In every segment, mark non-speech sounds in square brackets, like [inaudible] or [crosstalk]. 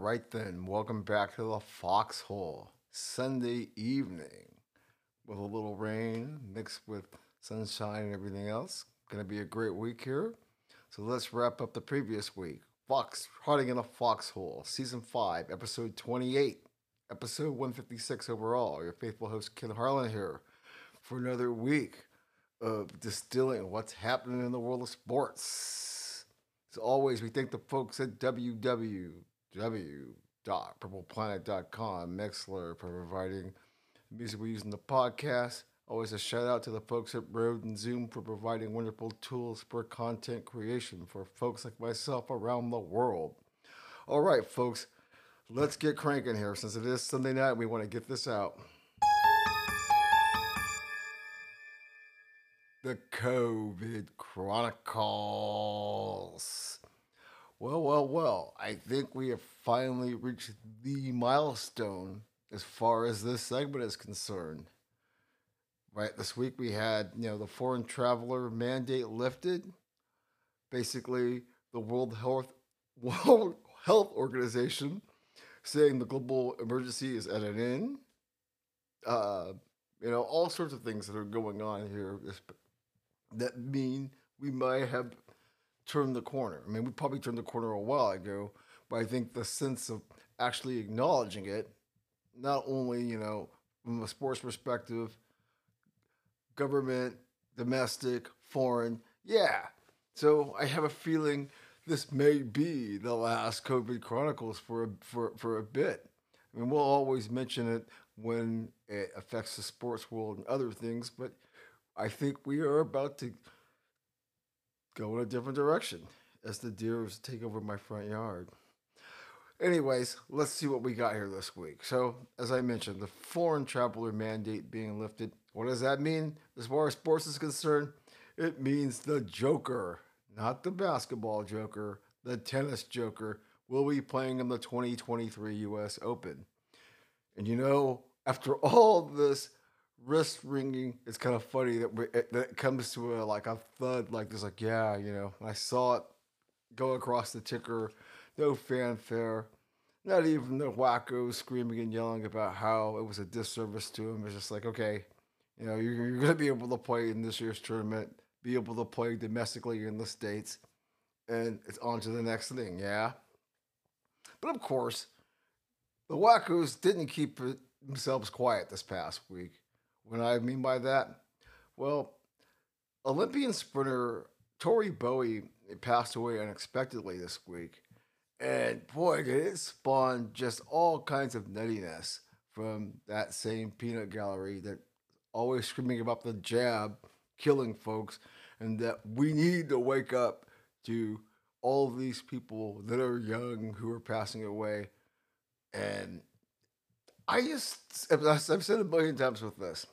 Right, then. Welcome back to the Foxhole. Sunday evening with a little rain mixed with sunshine and everything else. To be a great week here. So let's wrap up the previous week. Fox, Hunting in a Foxhole, Season 5, Episode 28, Episode 156 overall. Your faithful host, Ken Harlan, here for another week of distilling what's happening in the world of sports. As always, we thank the folks at www.purpleplanet.com, Mixler, for providing the music we use in the podcast. Always a shout out to the folks at Rode and Zoom for providing wonderful tools for content creation for folks like myself around the world. All right, folks, let's get cranking here. Since it is Sunday night, we want to get this out. The COVID Chronicles. Well, well, well, I think we have finally reached the milestone as far as this segment is concerned. Right, this week we had, you know, the foreign traveler mandate lifted. Basically, the World Health [laughs] World Health Organization saying the global emergency is at an end. Uh, you know, all sorts of things that are going on here that mean we might have turned the corner. I mean, we probably turned the corner a while ago, but I think the sense of actually acknowledging it, not only, you know, from a sports perspective, government, domestic, foreign, yeah. So I have a feeling this may be the last COVID Chronicles for a, for, for a bit. I mean, we'll always mention it when it affects the sports world and other things, but I think we are about to go in a different direction as the deers take over my front yard. Anyways, let's see what we got here this week. So, as I mentioned, the foreign traveler mandate being lifted. What does that mean as far as sports is concerned? It means the Joker, not the basketball Joker, the tennis Joker, will be playing in the 2023 US Open. And you know, after all this wrist ringing, it's kind of funny that, we, it, that it comes to a like a thud, like this, like yeah, you know. I saw it go across the ticker, no fanfare, not even the wackos screaming and yelling about how it was a disservice to him. It's just like okay, you know, you're, you're going to be able to play in this year's tournament, be able to play domestically in the states, and it's on to the next thing, yeah. But of course, the wackos didn't keep themselves quiet this past week. What I mean by that? Well, Olympian sprinter Tori Bowie passed away unexpectedly this week. And boy, did it spawn just all kinds of nuttiness from that same peanut gallery that always screaming about the jab killing folks and that we need to wake up to all these people that are young who are passing away. And I just, I've said a million times with this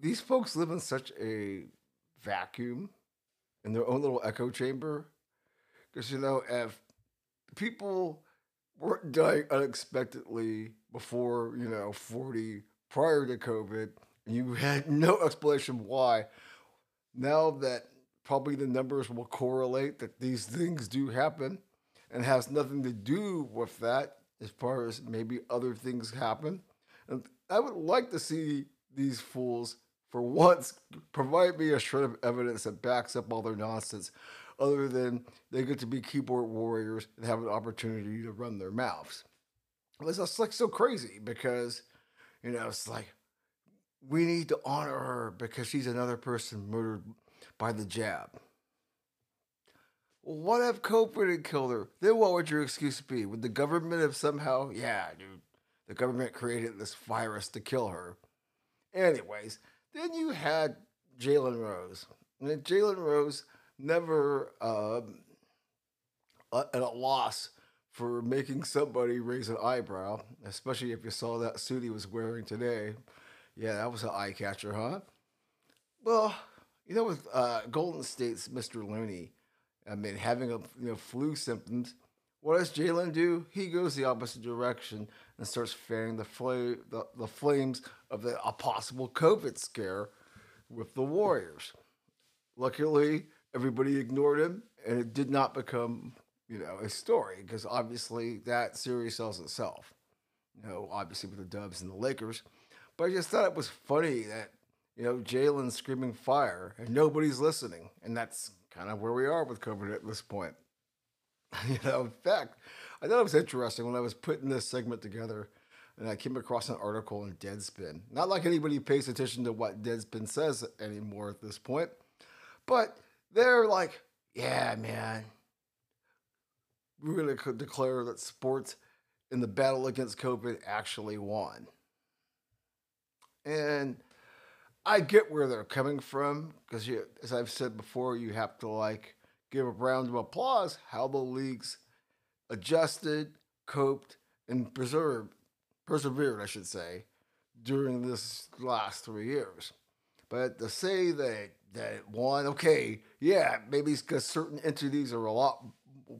these folks live in such a vacuum in their own little echo chamber. Because, you know, if people weren't dying unexpectedly before, you know, 40 prior to COVID, and you had [laughs] no explanation why, now that probably the numbers will correlate that these things do happen and has nothing to do with that as far as maybe other things happen. And I would like to see these fools for once, provide me a shred of evidence that backs up all their nonsense, other than they get to be keyboard warriors and have an opportunity to run their mouths. It's just like so crazy because, you know, it's like we need to honor her because she's another person murdered by the jab. What if had killed her? Then what would your excuse be? Would the government have somehow, yeah, dude, the government created this virus to kill her? Anyways, then you had Jalen Rose. Jalen Rose never um, at a loss for making somebody raise an eyebrow, especially if you saw that suit he was wearing today. Yeah, that was an eye catcher, huh? Well, you know, with uh, Golden State's Mr. Looney, I mean, having a you know flu symptoms, what does Jalen do? He goes the opposite direction and starts fanning the, fl- the, the flames of the, a possible COVID scare with the Warriors. Luckily, everybody ignored him, and it did not become you know, a story because obviously that series sells itself. You know, obviously with the Dubs and the Lakers. But I just thought it was funny that, you know, Jalen's screaming fire and nobody's listening. And that's kind of where we are with COVID at this point. [laughs] you know, in fact, I thought it was interesting when I was putting this segment together and I came across an article in Deadspin. Not like anybody pays attention to what Deadspin says anymore at this point, but they're like, yeah, man, we're going to declare that sports in the battle against COVID actually won. And I get where they're coming from because, as I've said before, you have to like give a round of applause how the leagues adjusted, coped, and preserved, persevered, I should say, during this last three years. But to say that that one, okay, yeah, maybe it's because certain entities are a lot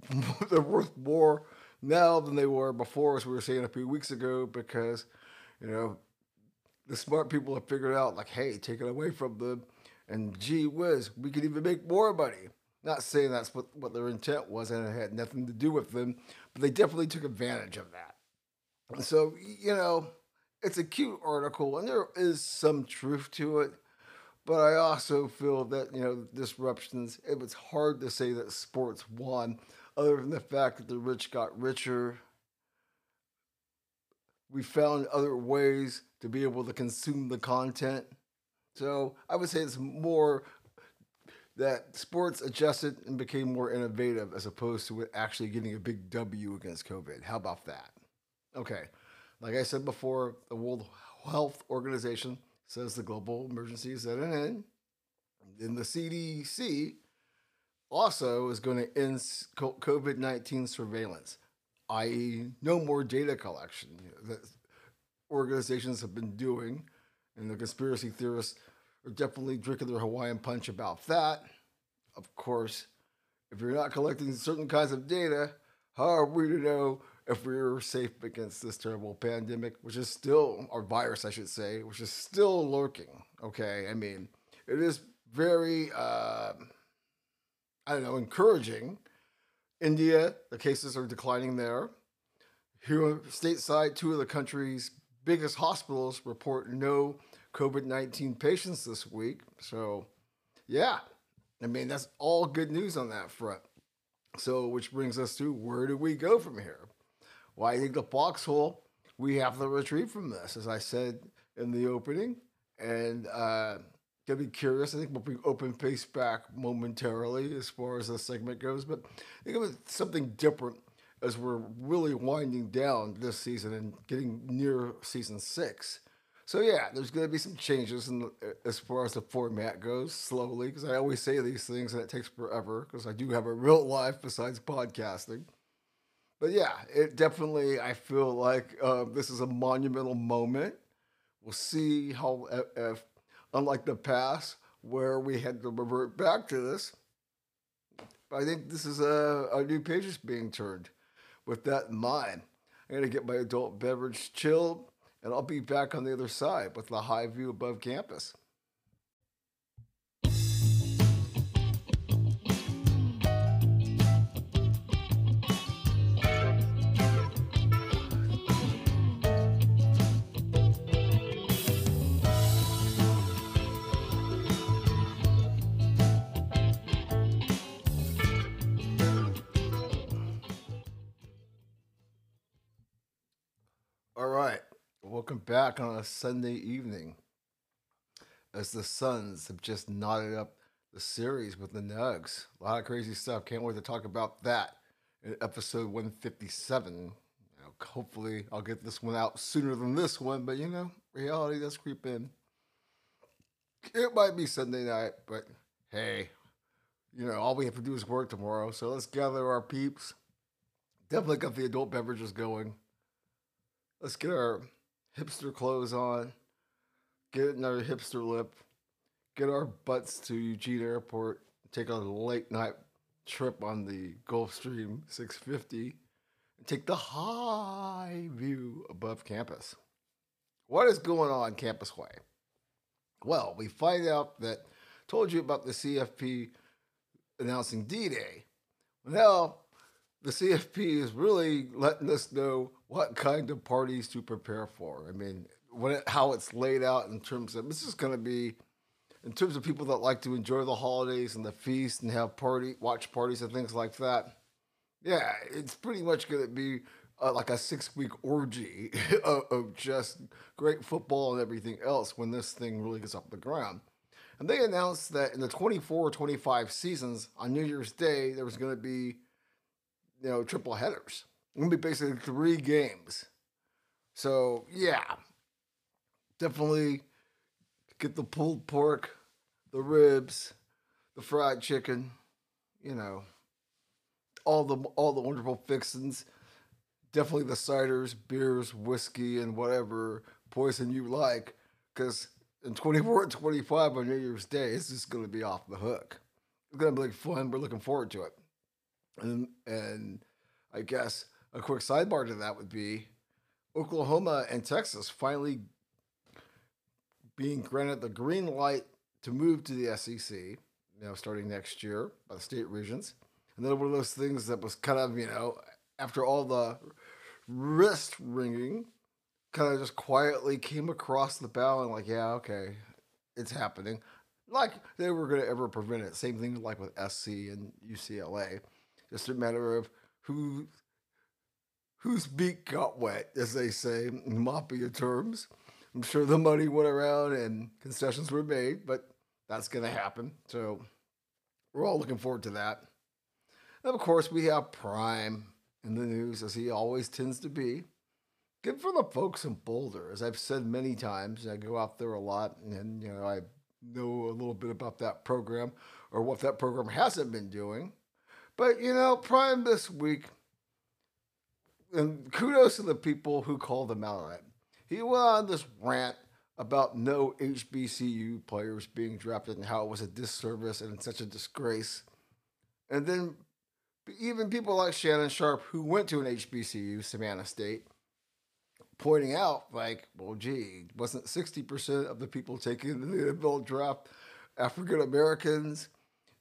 [laughs] they're worth more now than they were before, as we were saying a few weeks ago, because you know the smart people have figured out like, hey, take it away from them, and gee whiz, we could even make more money. Not saying that's what, what their intent was, and it had nothing to do with them, but they definitely took advantage of that. And so, you know, it's a cute article, and there is some truth to it. But I also feel that, you know, disruptions, it was hard to say that sports won, other than the fact that the rich got richer. We found other ways to be able to consume the content. So I would say it's more that sports adjusted and became more innovative as opposed to actually getting a big W against COVID. How about that? Okay, like I said before, the World Health Organization says the global emergency is at an end. Then the CDC also is going to end COVID 19 surveillance, i.e., no more data collection that organizations have been doing. And the conspiracy theorists are definitely drinking their Hawaiian punch about that. Of course, if you're not collecting certain kinds of data, how are we to know if we're safe against this terrible pandemic, which is still, or virus, I should say, which is still lurking? Okay, I mean, it is very, uh, I don't know, encouraging. India, the cases are declining there. Here, stateside, two of the country's biggest hospitals report no COVID 19 patients this week. So, yeah, I mean, that's all good news on that front. So, which brings us to where do we go from here? Well, I think the foxhole, we have to retreat from this, as I said in the opening. And uh, to be curious, I think we'll bring open face back momentarily as far as the segment goes. But I think it something different as we're really winding down this season and getting near season six. So yeah, there's going to be some changes in the, as far as the format goes, slowly, because I always say these things and it takes forever because I do have a real life besides podcasting. But yeah, it definitely I feel like uh, this is a monumental moment. We'll see how, if, unlike the past where we had to revert back to this, I think this is a, a new page is being turned. With that in mind, I'm gonna get my adult beverage chilled and I'll be back on the other side with the high view above campus. Welcome back on a Sunday evening as the Suns have just knotted up the series with the Nugs. A lot of crazy stuff. Can't wait to talk about that in episode 157. You know, hopefully, I'll get this one out sooner than this one, but you know, reality does creep in. It might be Sunday night, but hey, you know, all we have to do is work tomorrow. So let's gather our peeps. Definitely got the adult beverages going. Let's get our hipster clothes on, get another hipster lip, get our butts to Eugene Airport, take a late night trip on the Gulfstream 650, and take the high view above campus. What is going on Campus Way? Well, we find out that told you about the CFP announcing D-Day. Well, the CFP is really letting us know what kind of parties to prepare for. I mean, what it, how it's laid out in terms of this is going to be in terms of people that like to enjoy the holidays and the feast and have party watch parties and things like that. Yeah, it's pretty much going to be uh, like a six week orgy [laughs] of, of just great football and everything else when this thing really gets off the ground. And they announced that in the 24 25 seasons on New Year's Day, there was going to be, you know, triple headers. To be basically three games. So, yeah, definitely get the pulled pork, the ribs, the fried chicken, you know, all the all the wonderful fixings. Definitely the ciders, beers, whiskey, and whatever poison you like, because in 24 and 25 on New Year's Day, it's just going to be off the hook. It's going to be like fun. We're looking forward to it. And, and I guess a quick sidebar to that would be Oklahoma and Texas finally being granted the green light to move to the SEC, you know, starting next year by the state regions. And then one of those things that was kind of, you know, after all the wrist ringing, kind of just quietly came across the bow and like, yeah, okay, it's happening. Like they were going to ever prevent it. Same thing like with SC and UCLA. Just a matter of who whose beak got wet, as they say in Mafia terms. I'm sure the money went around and concessions were made, but that's going to happen. So we're all looking forward to that. And of course, we have Prime in the news, as he always tends to be. Good for the folks in Boulder, as I've said many times. I go out there a lot, and you know I know a little bit about that program or what that program hasn't been doing. But you know, Prime this week and kudos to the people who called him out on it. He went on this rant about no HBCU players being drafted and how it was a disservice and such a disgrace. And then even people like Shannon Sharpe, who went to an HBCU, Savannah State, pointing out, like, well, gee, wasn't 60% of the people taking the NFL draft African Americans?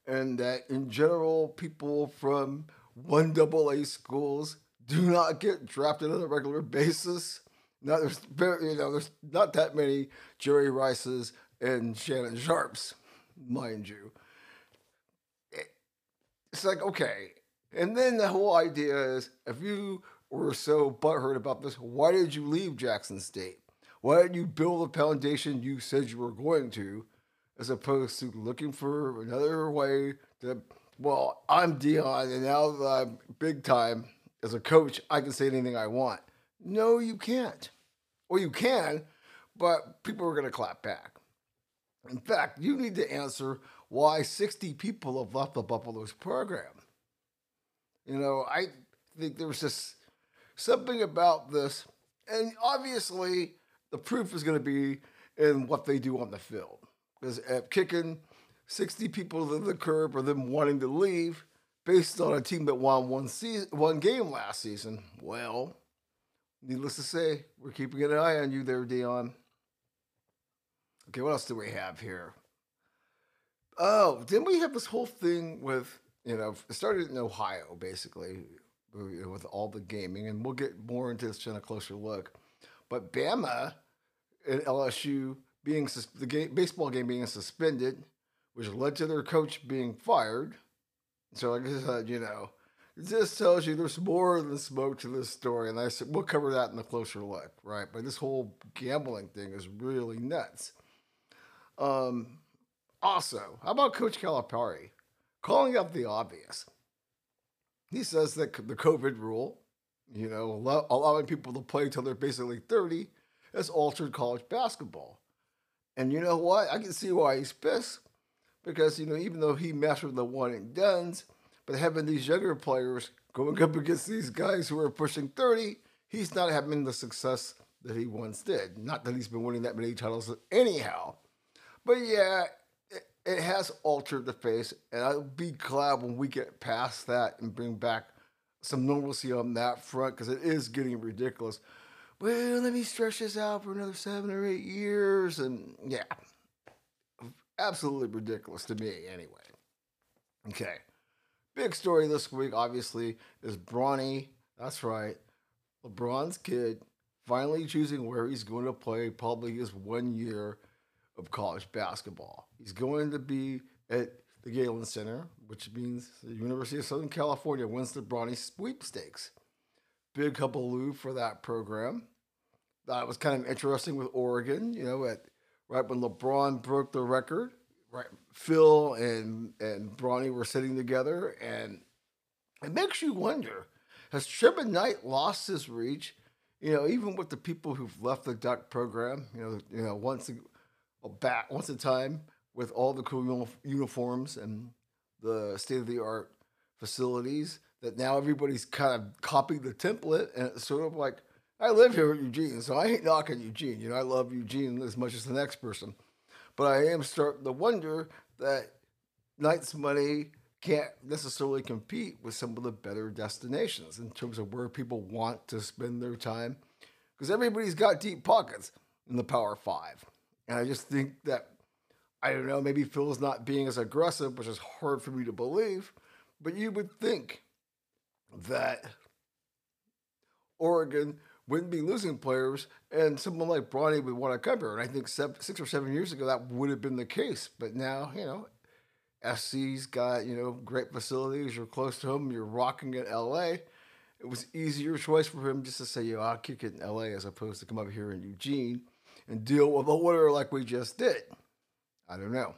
And that in general, people from one double A schools do not get drafted on a regular basis. Now there's very, you know, there's not that many Jerry Rices and Shannon Sharpes, mind you. It's like okay, and then the whole idea is if you were so butthurt about this, why did you leave Jackson State? Why didn't you build the foundation you said you were going to, as opposed to looking for another way to? Well, I'm Deion, and now that I'm big time as a coach, I can say anything I want. No, you can't. Or you can, but people are going to clap back. In fact, you need to answer why 60 people have left the Buffaloes program. You know, I think there was just something about this, and obviously the proof is going to be in what they do on the field. At kicking 60 people to the curb or them wanting to leave, based on a team that won one season, one game last season. Well, needless to say, we're keeping an eye on you there, Deion. Okay, what else do we have here? Oh, didn't we have this whole thing with you know it started in Ohio basically with all the gaming, and we'll get more into this in a closer look. But Bama and LSU being the game, baseball game being suspended, which led to their coach being fired so like I said, you know, this tells you there's more than smoke to this story, and I said we'll cover that in a closer look, right? But this whole gambling thing is really nuts. Um, also, how about Coach Calipari calling up the obvious? He says that the COVID rule, you know, allowing people to play until they're basically 30, has altered college basketball. And you know what? I can see why he's pissed because you know even though he mastered the one and duns, but having these younger players going up against these guys who are pushing thirty, he's not having the success that he once did. Not that he's been winning that many titles anyhow, but yeah, it, it has altered the face, and I'll be glad when we get past that and bring back some normalcy on that front because it is getting ridiculous. Well, let me stretch this out for another seven or eight years, and yeah, absolutely ridiculous to me, anyway. Okay. big story this week, obviously, is Bronny. That's right. LeBron's kid finally choosing where he's going to play probably his one year of college basketball. He's going to be at the Galen Center, which means the University of Southern California wins the Bronny sweepstakes. Big hubbub for that program. That was kind of interesting with Oregon, you know, at right when LeBron broke the record, right? Phil and and Bronny were sitting together, and it makes you wonder: Has Trevor Knight lost his reach? You know, even with the people who've left the Duck program, you know, you know, once a, a back once a time with all the cool uniforms and the state of the art facilities, that now everybody's kind of copying the template, and it's sort of like. I live here in Eugene, so I ain't knocking Eugene. You know, I love Eugene as much as the next person. But I am starting to wonder that Knight's money can't necessarily compete with some of the better destinations in terms of where people want to spend their time. Because everybody's got deep pockets in the Power Five. And I just think that, I don't know, maybe Phil's not being as aggressive, which is hard for me to believe. But you would think that Oregon wouldn't be losing players, and someone like Bronny would want to come here. And I think seven, six or seven years ago that would have been the case. But now, you know, SC's got you know great facilities. You're close to home. You're rocking at LA. It was easier choice for him just to say, "Yo, I'll kick it in LA," as opposed to come up here in Eugene and deal with the winter like we just did. I don't know.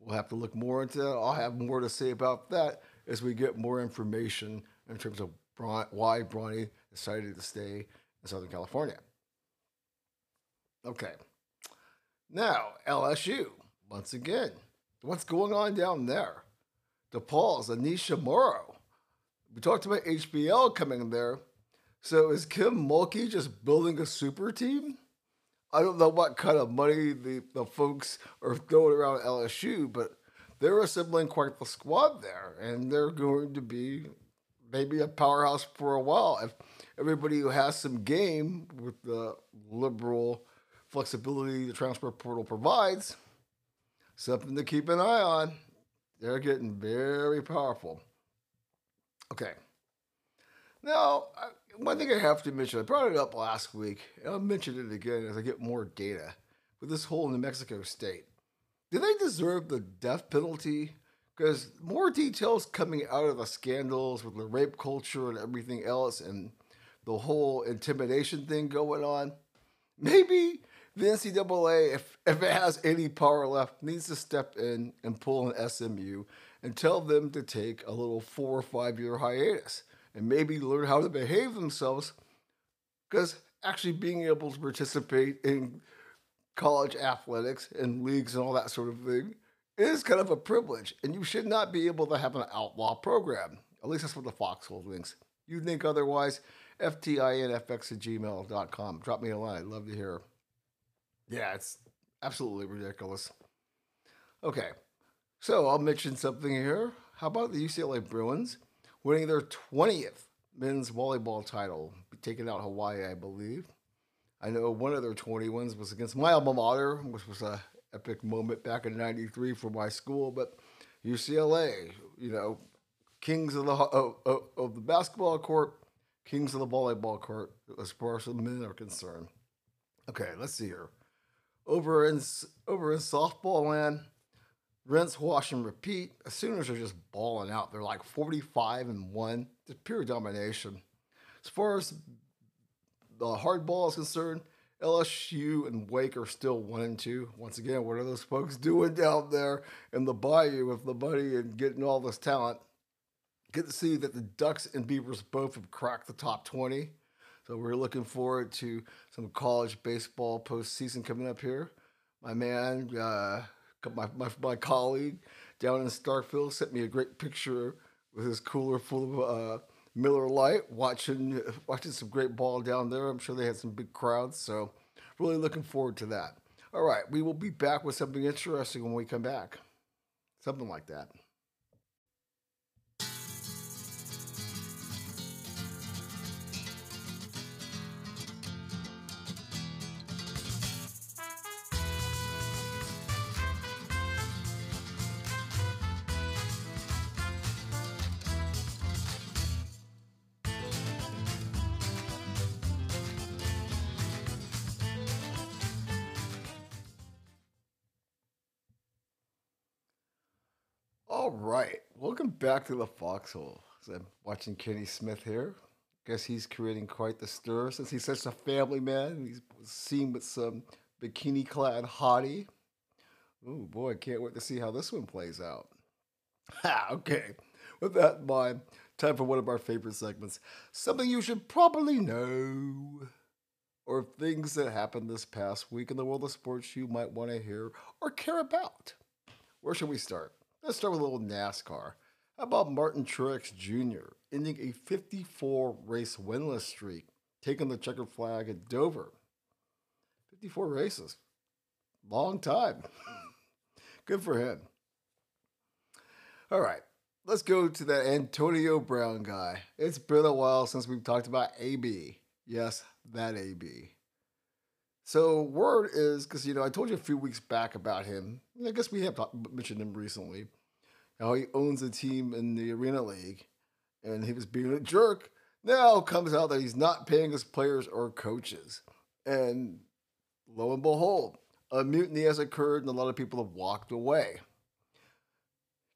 We'll have to look more into that. I'll have more to say about that as we get more information in terms of why Bronny decided to stay in Southern California. Okay. Now, LSU, once again, what's going on down there? DePaul's Aneesah Morrow. We talked about HVL coming there. So is Kim Mulkey just building a super team? I don't know what kind of money the, the folks are throwing around LSU, but they're assembling quite the squad there, and they're going to be maybe a powerhouse for a while. If everybody who has some game with the liberal flexibility the transfer portal provides, something to keep an eye on. They're getting very powerful. Okay. Now, one thing I have to mention, I brought it up last week, and I'll mention it again as I get more data with this whole New Mexico state. Do they deserve the death penalty because more details coming out of the scandals with the rape culture and everything else and the whole intimidation thing going on. Maybe the NCAA, if, if it has any power left, needs to step in and pull an SMU and tell them to take a little four or five year hiatus and maybe learn how to behave themselves. Because actually being able to participate in college athletics and leagues and all that sort of thing is kind of a privilege, and you should not be able to have an outlaw program. At least that's what the Foxhole thinks. You think otherwise, ftinfx at gmail.com. Drop me a line. I'd love to hear. Yeah, it's absolutely ridiculous. Okay, so I'll mention something here. How about the UCLA Bruins winning their 20th men's volleyball title, taking out Hawaii, I believe. I know one of their 20 wins was against my alma mater, which was a epic moment back in 93 for my school, but UCLA, you know, kings of the, of, of the basketball court, kings of the volleyball court, as far as the men are concerned. Okay, let's see here. Over in, over in softball land, rinse, wash, and repeat. As Sooners are just balling out. They're like 45 and 1. It's pure domination. As far as the hard ball is concerned, LSU and Wake are still one and two. Once again, what are those folks doing down there in the bayou with the money and getting all this talent? Good to see that the Ducks and Beavers both have cracked the top 20. So we're looking forward to some college baseball postseason coming up here. My man, uh, my, my, my colleague down in Starkville sent me a great picture with his cooler full of uh, Miller Lite, watching [laughs] watching some great ball down there. I'm sure they had some big crowds, so really looking forward to that. All right, we will be back with something interesting when we come back. Something like that. Back to the Foxhole. I'm watching Kenny Smith here. Guess he's creating quite the stir since he's such a family man. He's seen with some bikini clad hottie. Oh boy, can't wait to see how this one plays out. Ha, okay. With that in mind, time for one of our favorite segments. Something you should probably know. Or things that happened this past week in the world of sports you might want to hear or care about. Where should we start? Let's start with a little NASCAR. How about Martin Truex Jr. ending a 54 race winless streak, taking the checkered flag at Dover? 54 races. Long time. [laughs] Good for him. All right, let's go to that Antonio Brown guy. It's been a while since we've talked about AB. Yes, that AB. So word is because you know I told you a few weeks back about him. I guess we have mentioned him recently. He owns a team in the Arena League, and he was being a jerk. Now comes out that he's not paying his players or coaches, and lo and behold, a mutiny has occurred, and a lot of people have walked away.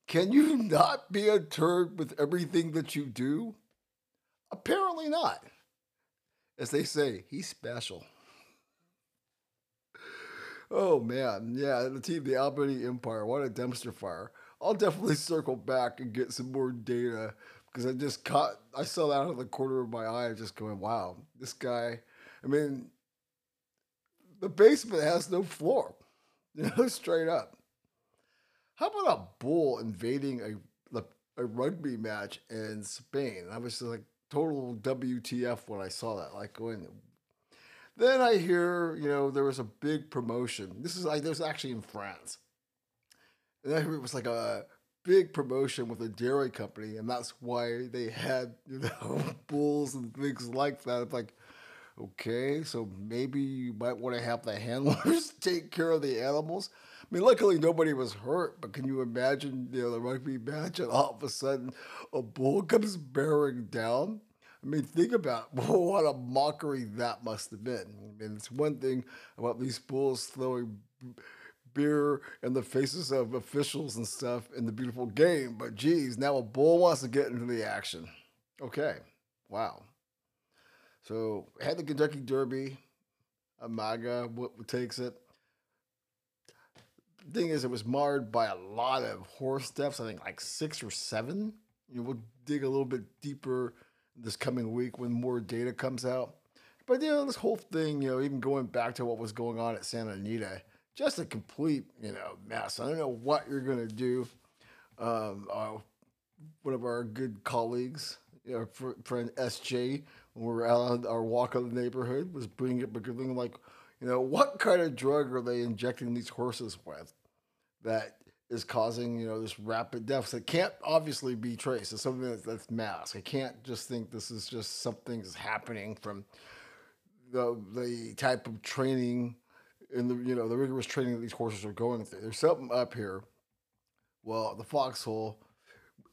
Can you [laughs] not be a turd with everything that you do? Apparently not. As they say, he's special. [laughs] Oh man, yeah, the team, the Albany Empire, what a dumpster fire. I'll definitely circle back and get some more data because I just caught, I saw that out of the corner of my eye, just going, wow, this guy, I mean, the basement has no floor, [laughs] you know, straight up. How about a bull invading a, a rugby match in Spain? I was just like, total WTF when I saw that, like going, then I hear, you know, there was a big promotion. This is like, there's actually in France. And it was like a big promotion with a dairy company, and that's why they had, you know, [laughs] bulls and things like that. It's like, okay, so maybe you might want to have the handlers [laughs] take care of the animals. I mean, luckily nobody was hurt, but can you imagine, you know, the rugby match and all of a sudden a bull comes bearing down? I mean, think about [laughs] what a mockery that must have been. I mean, it's one thing about these bulls throwing beer in the faces of officials and stuff in the beautiful game, but geez, now a bull wants to get into the action. Okay, wow. So had the Kentucky Derby, Amaga what takes it. Thing is, it was marred by a lot of horse deaths. I think like six or seven. You know, we'll dig a little bit deeper this coming week when more data comes out. But you know, this whole thing, you know, even going back to what was going on at Santa Anita, just a complete, you know, mess. I don't know what you're gonna do. Um, uh, one of our good colleagues, know, friend SJ, when we were out on our walk of the neighborhood, was bringing it, bringing like, you know, what kind of drug are they injecting these horses with that is causing you know this rapid deficit It can't obviously be traced. It's something that's, that's masked. I can't just think this is just something that's happening from the the type of training and the you know the rigorous training that these horses are going through. There's something up here. Well, the foxhole,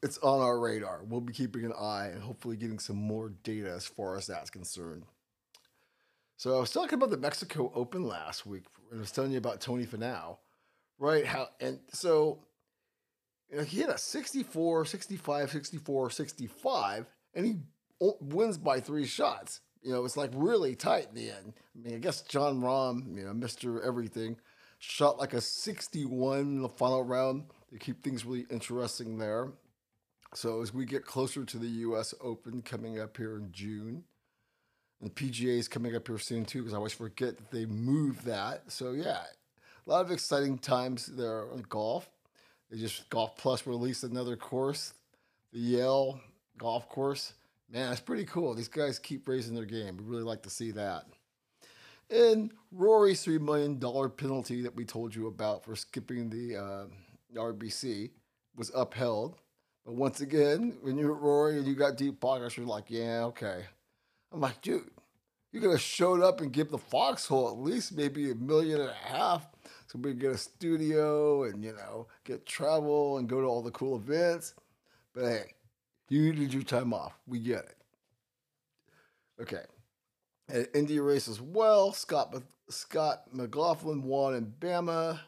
it's on our radar. We'll be keeping an eye and hopefully getting some more data as far as that's concerned. So I was talking about the Mexico Open last week, and I was telling you about Tony Finau right? How and so you know, he hit a 64, 65, 64, 65, and he wins by three shots. You know, it's like really tight in the end. I mean, I guess Jon Rahm, you know, Mr. Everything, shot like a 61 in the final round to keep things really interesting there. So as we get closer to the U.S. Open coming up here in June, and PGA is coming up here soon too, because I always forget that they move that. So yeah, a lot of exciting times there in golf. They just Golf Plus released another course, the Yale Golf Course. Man, that's pretty cool. These guys keep raising their game. We really like to see that. And Rory's $3 million penalty that we told you about for skipping the uh, RBC was upheld. But once again, when you're Rory and you got deep pockets, you're like, yeah, okay. I'm like, dude, you could have showed up and give the foxhole at least maybe a million and a half so we can get a studio and, you know, get travel and go to all the cool events. But hey, you needed your time off. We get it. Okay. At Indy race as well, Scott Scott McLaughlin won in Bama.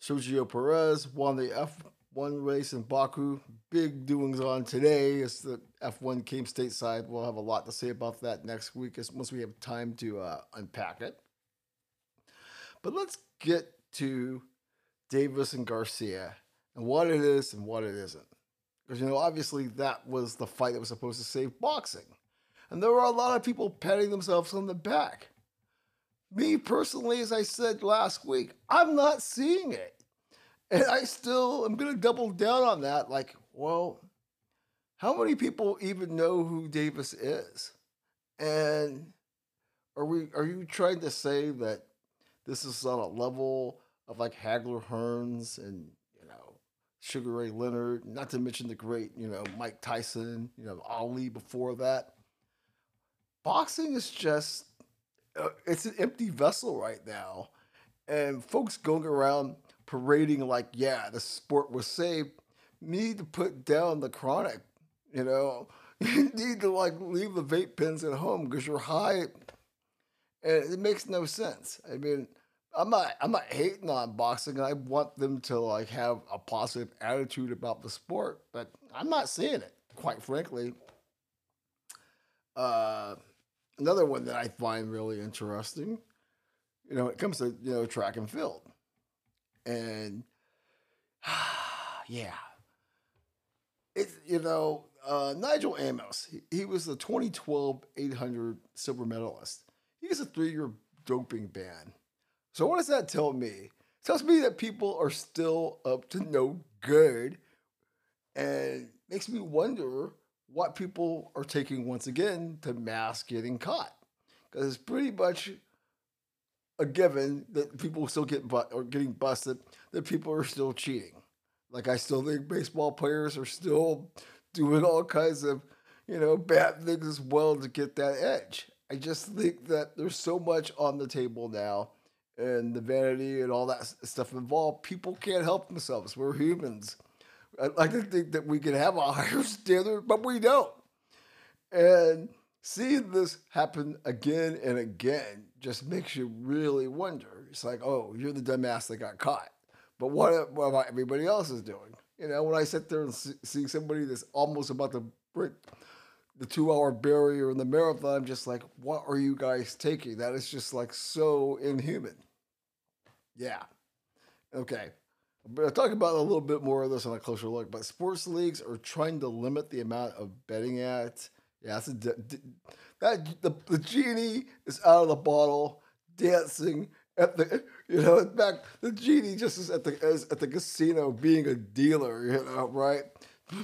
Sergio Perez won the F one race in Baku. Big doings on today as the F1 came stateside. We'll have a lot to say about that next week as once we have time to uh, unpack it. But let's get to Davis and Garcia and what it is and what it isn't. Because, you know, obviously that was the fight that was supposed to save boxing. And there were a lot of people patting themselves on the back. Me personally, as I said last week, I'm not seeing it. And I still am going to double down on that. Like, well, how many people even know who Davis is? And are we are you trying to say that this is on a level of like Hagler Hearns and Sugar Ray Leonard, not to mention the great you know Mike Tyson, you know Ali before that. Boxing is just uh, it's an empty vessel right now, and folks going around parading like, yeah, the sport was saved. need to put down the chronic, you know. [laughs] You need to like leave the vape pens at home because you're high, and it makes no sense. I mean, I'm not I'm not hating on boxing. I want them to like have a positive attitude about the sport, but I'm not seeing it, quite frankly. Uh, another one that I find really interesting, you know, it comes to you know track and field and [sighs] yeah, it's you know uh, Nijel Amos. He, he, was the 2012 800 silver medalist. He has a three-year doping ban. So what does that tell me? It tells me that people are still up to no good, and makes me wonder what people are taking once again to mask getting caught. Because it's pretty much a given that people still get but or getting busted, that people are still cheating. Like I still think baseball players are still doing all kinds of, you know, bad things as well to get that edge. I just think that there's so much on the table now and the vanity and all that stuff involved. People can't help themselves. We're humans. I like to think that we can have a higher [laughs] standard, but we don't. And seeing this happen again and again just makes you really wonder. It's like, oh, you're the dumbass that got caught. But what, what about everybody else is doing? You know, when I sit there and see, see somebody that's almost about to break the two hour barrier in the marathon, I'm just like, what are you guys taking? That is just like so inhuman. Yeah. Okay. I'll talk about a little bit more of this on a closer look, but sports leagues are trying to limit the amount of betting at yeah, that's a, that the, the genie is out of the bottle, dancing at the you know in fact the genie just is at the is at the casino being a dealer, you know, right?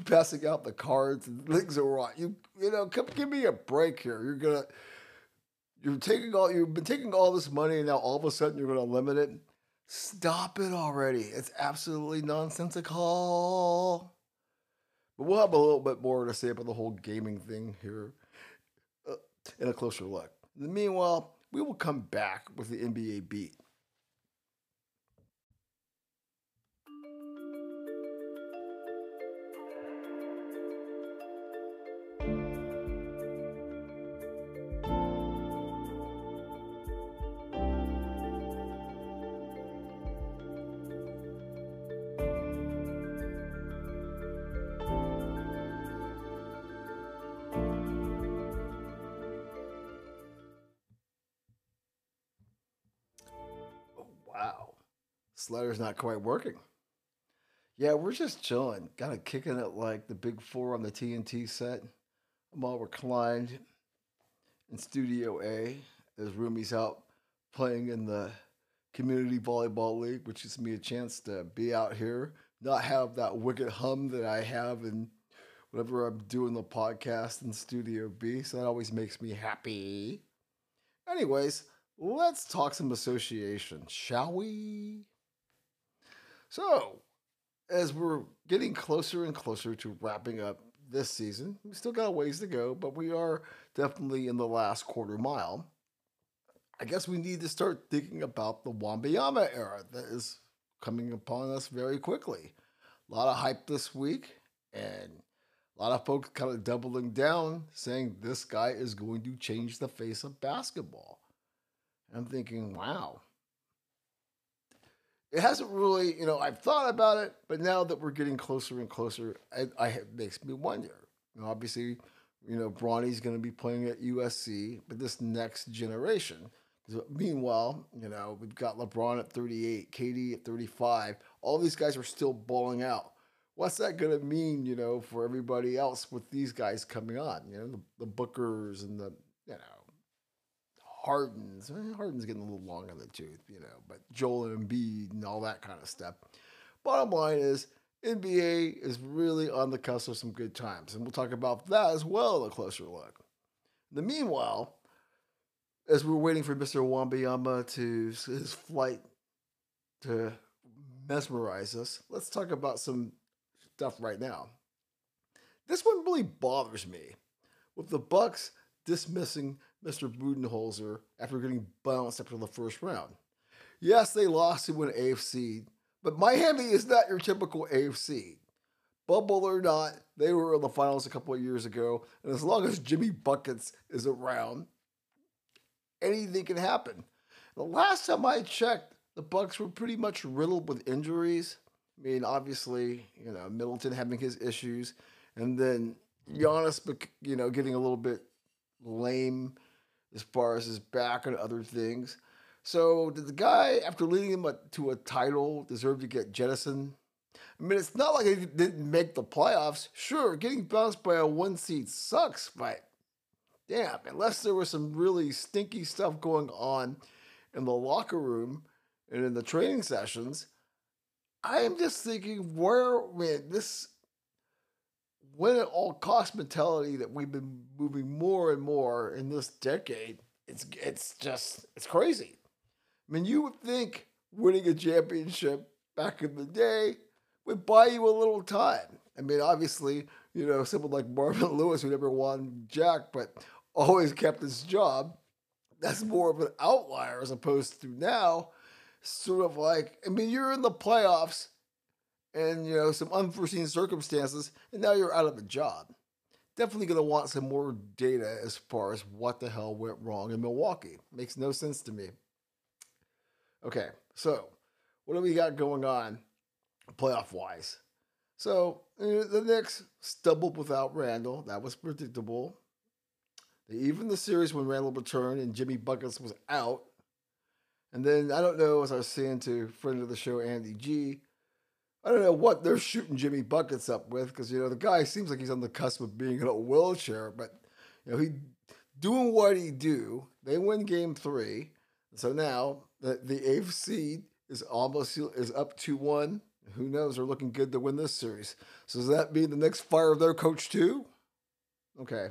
Passing out the cards and things are right. You you know, come give me a break here. You're gonna you're taking all you've been taking all this money and now all of a sudden you're gonna limit it. Stop it already. It's absolutely nonsensical. But we'll have a little bit more to say about the whole gaming thing here uh, in a closer look. Meanwhile, we will come back with the NBA beat. Slider's not quite working. Yeah, we're just chilling, kind of kicking it like the big four on the TNT set. I'm all reclined in Studio A as Rumi's out playing in the community volleyball league, which gives me a chance to be out here, not have that wicked hum that I have in whenever I'm doing the podcast in Studio B. So that always makes me happy. Anyways, let's talk some association, shall we? So, as we're getting closer and closer to wrapping up this season, we still got a ways to go, but we are definitely in the last quarter mile. I guess we need to start thinking about the Wembanyama era that is coming upon us very quickly. A lot of hype this week, and a lot of folks kind of doubling down, saying this guy is going to change the face of basketball. I'm thinking, wow, it hasn't really, you know, I've thought about it, but now that we're getting closer and closer, I, I it makes me wonder. You know, obviously, you know, Bronny's going to be playing at USC, but this next generation. Meanwhile, you know, we've got LeBron at 38, KD at 35. All these guys are still balling out. What's that going to mean, you know, for everybody else with these guys coming on? You know, the, the Bookers and the, you know, Hardens. Harden's getting a little long on the tooth, you know, but Joel and Embiid and all that kind of stuff. Bottom line is, NBA is really on the cusp of some good times, and we'll talk about that as well in a closer look. In the meanwhile, as we're waiting for Mr. Wembanyama to his flight to mesmerize us, let's talk about some stuff right now. This one really bothers me, with the Bucks dismissing Mr. Budenholzer after getting bounced after the first round. Yes, they lost to an AFC, but Miami is not your typical AFC. Bubble or not, they were in the finals a couple of years ago, and as long as Jimmy Buckets is around, anything can happen. The last time I checked, the Bucks were pretty much riddled with injuries. I mean, obviously, you know, Middleton having his issues, and then Giannis, you know, getting a little bit lame as far as his back and other things. So did the guy, after leading him to a title, deserve to get jettisoned? I mean, it's not like he didn't make the playoffs. Sure, getting bounced by a one seed sucks, but damn, unless there was some really stinky stuff going on in the locker room and in the training sessions, I am just thinking where man, this win at all cost mentality that we've been moving more and more in this decade, it's it's just it's crazy. I mean, you would think winning a championship back in the day would buy you a little time. I mean, obviously, you know, someone like Marvin [laughs] Lewis, who never won Jack, but always kept his job, that's more of an outlier as opposed to now, sort of like, I mean, you're in the playoffs and you know some unforeseen circumstances, and now you're out of a job. Definitely going to want some more data as far as what the hell went wrong in Milwaukee. Makes no sense to me. Okay, so what do we got going on playoff wise? So eh, the Knicks stumbled without Randle. That was predictable. They even the series when Randle returned and Jimmy Buckets was out. And then I don't know, as I was saying to friend of the show Andy G, I don't know what they're shooting Jimmy buckets up with because you know the guy seems like he's on the cusp of being in a wheelchair, but you know he doing what he do. They win game three, so now the the seed is almost is up to one. Who knows? They're looking good to win this series. So does that mean the Knicks fire of their coach too? Okay.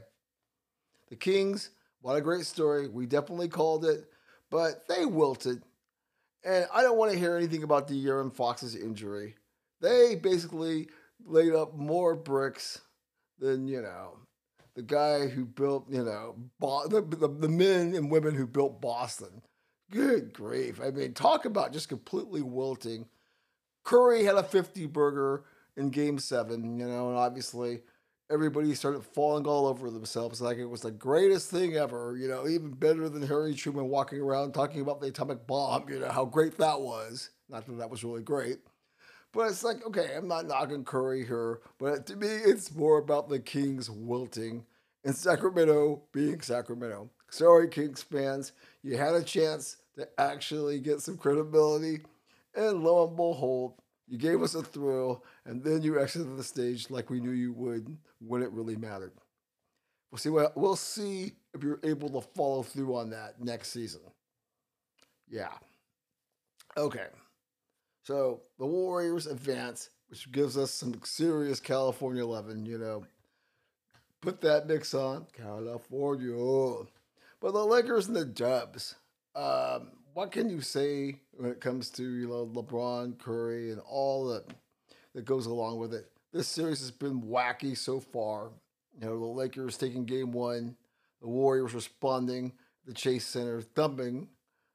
The Kings, what a great story. We definitely called it, but they wilted. And I don't want to hear anything about the De'Aaron Fox's injury. They basically laid up more bricks than, you know, the guy who built, you know, Bo- the, the, the men and women who built Boston. Good grief. I mean, talk about just completely wilting. Curry had a 50 burger in game seven, you know, and obviously everybody started falling all over themselves like it was the greatest thing ever, you know, even better than Harry Truman walking around talking about the atomic bomb, you know, how great that was. Not that that was really great. But it's like, okay, I'm not knocking Curry here, but to me, it's more about the Kings wilting and Sacramento being Sacramento. Sorry, Kings fans, you had a chance to actually get some credibility, and lo and behold, you gave us a thrill, and then you exited the stage like we knew you would when it really mattered. We'll see what we'll see if you're able to follow through on that next season. Yeah. Okay. So the Warriors advance, which gives us some serious California 11, you know. Put that mix on, California. But the Lakers and the Dubs, um, what can you say when it comes to you know LeBron, Curry, and all that that goes along with it? This series has been wacky so far. You know, the Lakers taking game one, the Warriors responding, the Chase Center thumping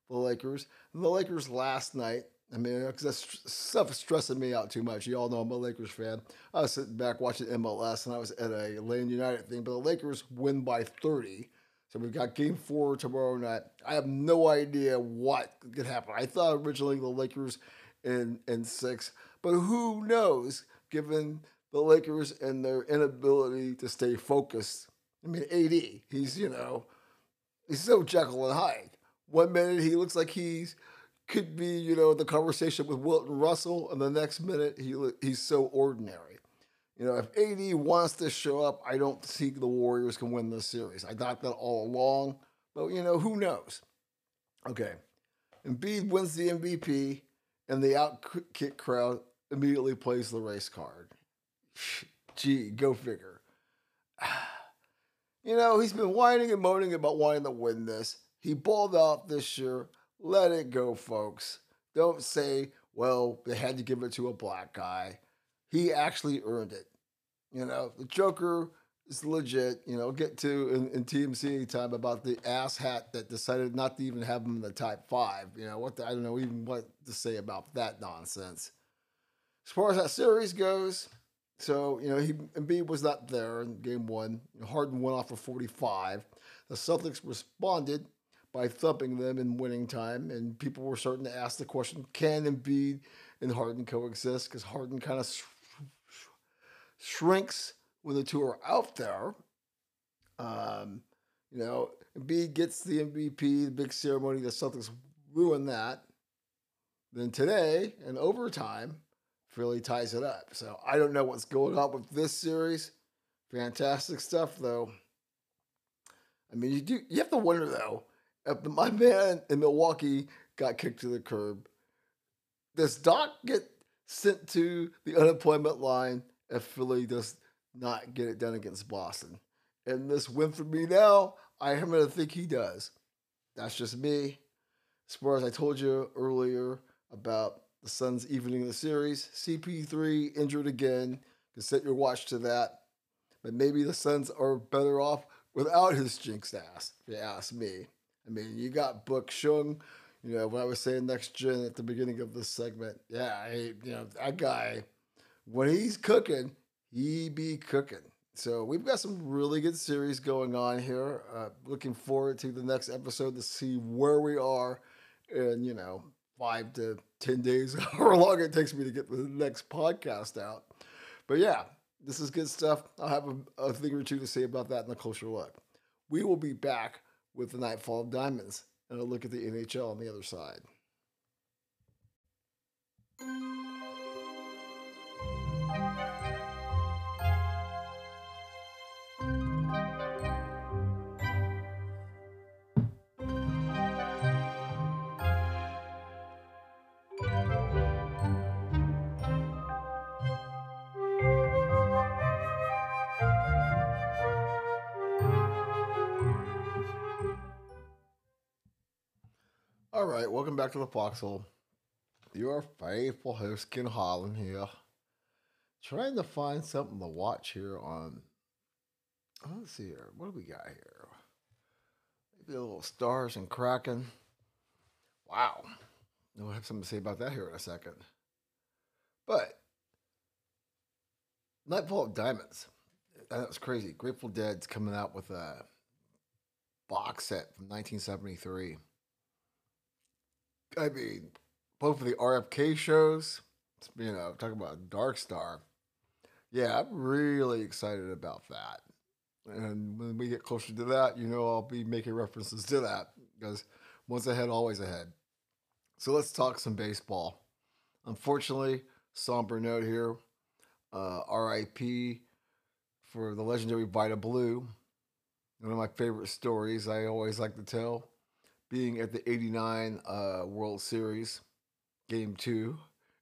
the Lakers. And the Lakers last night I mean, because that stuff is stressing me out too much. You all know I'm a Lakers fan. I was sitting back watching MLS and I was at a Lane United thing, but the Lakers win by 30. So we've got game four tomorrow night. I have no idea what could happen. I thought originally the Lakers in in six. But who knows, given the Lakers and their inability to stay focused. I mean, AD, he's, you know, he's so Jekyll and Hyde. One minute he looks like he's could be, you know, the conversation with Wilton Russell, and the next minute he he's so ordinary. You know, if AD wants to show up, I don't think the Warriors can win this series. I thought that all along, but you know, who knows? Okay, Embiid wins the MVP, and the outkick crowd immediately plays the race card. [sighs] Gee, go figure. [sighs] You know, he's been whining and moaning about wanting to win this. He balled out this year. Let it go, folks. Don't say, well, they had to give it to a black guy. He actually earned it. You know, the Joker is legit. You know, get to in, in TMC time about the ass hat that decided not to even have him in the top five. You know, what the, I don't know even what to say about that nonsense. As far as that series goes, so, you know, he Embiid was not there in game one. Harden went off for 45. The Celtics responded by thumping them in winning time, and people were starting to ask the question can Embiid and Harden coexist? Because Harden kind of sh- sh- shrinks when the two are out there. Um, you know, Embiid gets the MVP, the big ceremony. The Celtics ruin that. Then today, in overtime, really ties it up. So I don't know what's going on with this series. Fantastic stuff, though. I mean, you do you have to wonder though if my man in Milwaukee got kicked to the curb. Does Doc get sent to the unemployment line if Philly does not get it done against Boston? And this win for me now, I am going to think he does. That's just me. As far as I told you earlier about the Suns evening the series. CP3 injured again. can set your watch to that. But maybe the Suns are better off without his jinxed ass, if you ask me. I mean, you got Book Shung. You know, when I was saying next gen at the beginning of this segment, yeah, I, you know, that guy, when he's cooking, he be cooking. So we've got some really good series going on here. Uh, looking forward to the next episode to see where we are in you know, five to 10 days, [laughs] however long it takes me to get the next podcast out. But yeah, this is good stuff. I'll have a, a thing or two to say about that in the closer look. We will be back with the Nightfall of Diamonds and a look at the NHL on the other side. All right, welcome back to the Foxhole. Your faithful host, Ken Harlan here. Trying to find something to watch here on. Let's see here. What do we got here? Maybe a little Stars and Kraken. Wow. We'll have something to say about that here in a second. But Nightfall of Diamonds. That's crazy. Grateful Dead's coming out with a box set from 1973 I mean, both of the RFK shows, you know, talking about Dark Star. Yeah, I'm really excited about that. And when we get closer to that, you know, I'll be making references to that because once ahead, always ahead. So let's talk some baseball. Unfortunately, somber note here uh, RIP for the legendary Vida Blue. One of my favorite stories I always like to tell being at the 89 uh, World Series, game two,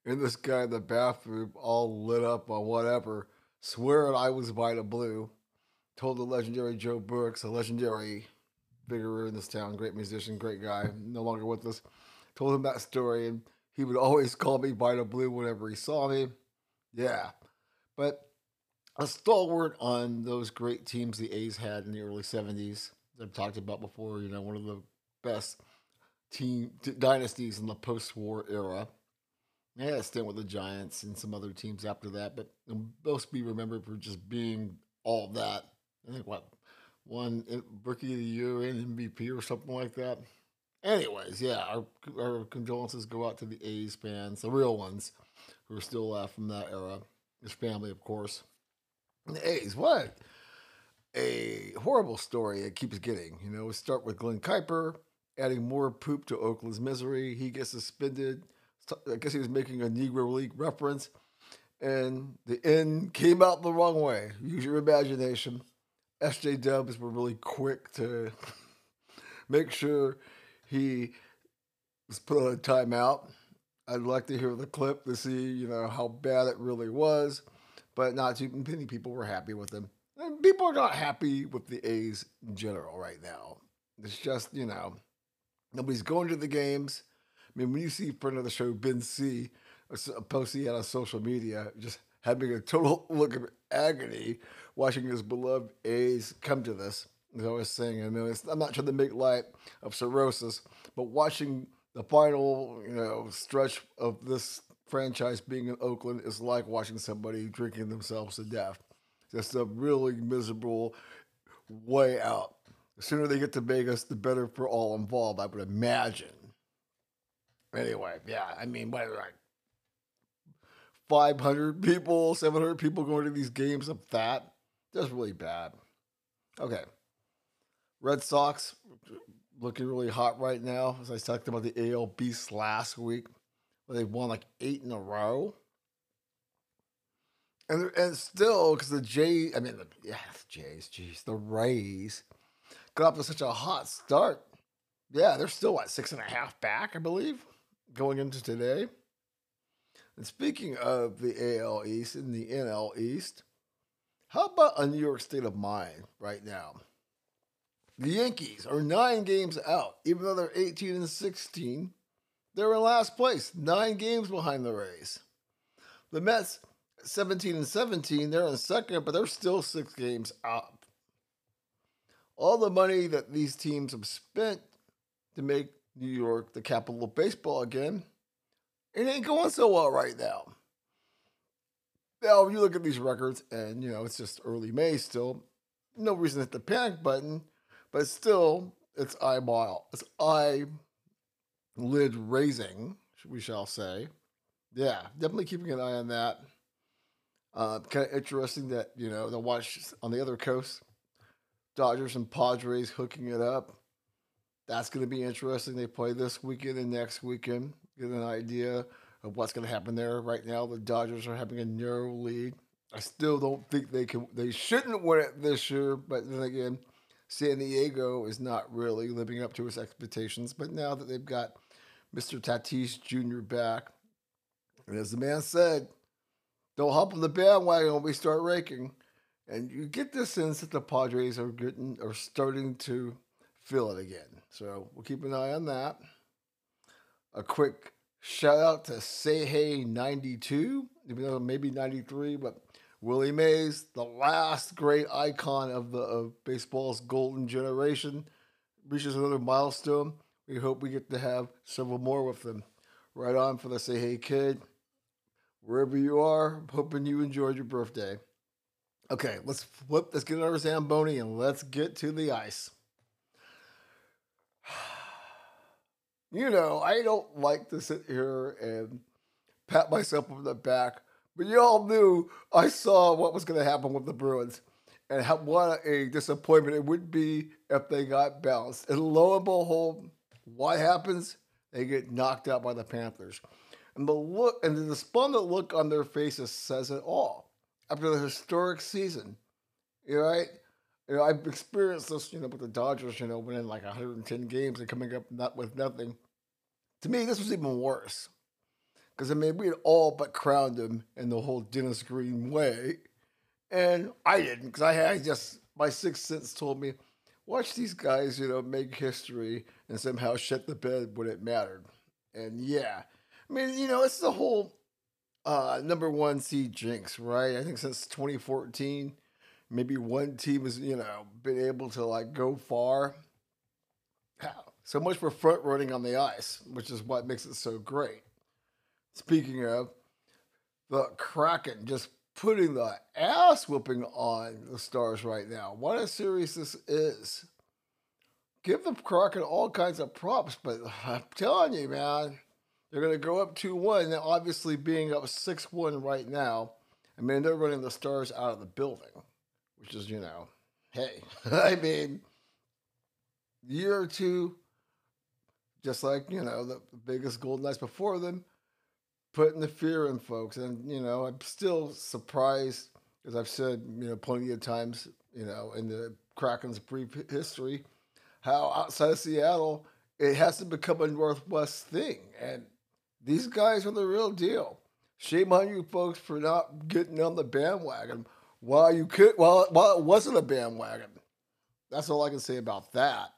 and this guy in the bathroom all lit up on whatever, swearing I was Vida Blue, told the legendary Joe Brooks, a legendary figure in this town, great musician, great guy, no longer with us, told him that story, and he would always [laughs] call me Vida Blue whenever he saw me. Yeah. But a stalwart on those great teams the A's had in the early 70s. I've talked about before, you know, one of the best team dynasties in the post-war era. They had a stint with the Giants and some other teams after that, but both be remembered for just being all that. I think what one eh, rookie of the year and MVP or something like that. Anyways, yeah, our, our condolences go out to the A's fans, the real ones, who are still left from that era. His family, of course. And the A's, what a horrible story it keeps getting. You know, we start with Glenn Kuiper adding more poop to Oakland's misery. He gets suspended. I guess he was making a Negro League reference, and the end came out the wrong way. Use your imagination. SJ Dubs were really quick to [laughs] make sure he was put on a timeout. I'd like to hear the clip to see, you know, how bad it really was, but not too many people were happy with him. And people are not happy with the A's in general right now. It's just, you know, nobody's going to the games. I mean, when you see friend of the show, Ben C posting on social media, just having a total [laughs] look of agony watching his beloved A's come to this. As I was saying, I mean, I'm not trying to make light of cirrhosis, but watching the final, you know, stretch of this franchise being in Oakland is like watching somebody drinking themselves to death. Just a really miserable way out. The sooner they get to Vegas, the better for all involved, I would imagine. Anyway, yeah, I mean, what, like 500 people, 700 people going to these games of that? That's really bad. Okay. Red Sox looking really hot right now. As I talked about the AL Beast last week, where they've won like eight in a row. And, and still, because the Jays, I mean, the, yeah, Jays, the Rays got off to such a hot start. Yeah, they're still, what, six and a half back, I believe, going into today. And speaking of the AL East and the NL East, how about a New York state of mind right now? The Yankees are nine games out, even though they're 18 and 16. They're in last place, nine games behind the Rays. The Mets, 17 and 17, they're in second, but they're still six games up. All the money that these teams have spent to make New York the capital of baseball again, it ain't going so well right now. Now, you look at these records, and you know it's just early May still. No reason to hit the panic button, but still, it's eyeball, it's eye lid raising, we shall say. Yeah, definitely keeping an eye on that. Uh, kind of interesting that you know the watch on the other coast, Dodgers and Padres hooking it up. That's going to be interesting. They play this weekend and next weekend. Get an idea of what's going to happen there. Right now, the Dodgers are having a narrow lead. I still don't think they can. They shouldn't win it this year, but then again, San Diego is not really living up to its expectations. But now that they've got Mr. Tatis Jr. back, and as the man said, don't hop on the bandwagon when we start raking. And you get the sense that the Padres are getting are starting to feel it again. So we'll keep an eye on that. A quick Shout out to Say Hey 92, even though maybe 93, but Willie Mays, the last great icon of the of baseball's golden generation, reaches another milestone. We hope we get to have several more with them. Right on for the Say Hey Kid. Wherever you are, hoping you enjoyed your birthday. Okay, let's flip, let's get our Zamboni and let's get to the ice. [sighs] you know, I don't like to sit here and pat myself on the back, but you all knew I saw what was going to happen with the Bruins and how, what a disappointment it would be if they got bounced. And lo and behold, what happens? They get knocked out by the Panthers. And the look and the despondent look on their faces says it all. After the historic season, you know, right? You know, I've experienced this, you know, with the Dodgers, you know, winning like 110 games and coming up not with nothing. To me, this was even worse. Because, I mean, we had all but crowned him in the whole Dennis Green way. And I didn't, because I had just, my sixth sense told me, watch these guys, you know, make history and somehow shut the bed when it mattered. And yeah, I mean, you know, it's the whole uh, number one seed jinx, right? I think since 2014, maybe one team has, you know, been able to like go far. So much for front running on the ice, which is what makes it so great. Speaking of, the Kraken just putting the ass whooping on the Stars right now. What a series this is. give the Kraken all kinds of props, but [laughs] I'm telling you, man, they're going to go up 2 1. And obviously, being up 6 1 right now, I mean, they're running the Stars out of the building, which is, you know, hey, [laughs] I mean, year or two, just like, you know, the, the biggest Golden Knights before them, putting the fear in folks. And, you know, I'm still surprised, as I've said, you know, plenty of times, you know, in the Kraken's brief history, how outside of Seattle, it hasn't become a Northwest thing. And these guys are the real deal. Shame on you folks for not getting on the bandwagon while you could while while it wasn't a bandwagon. That's all I can say about that.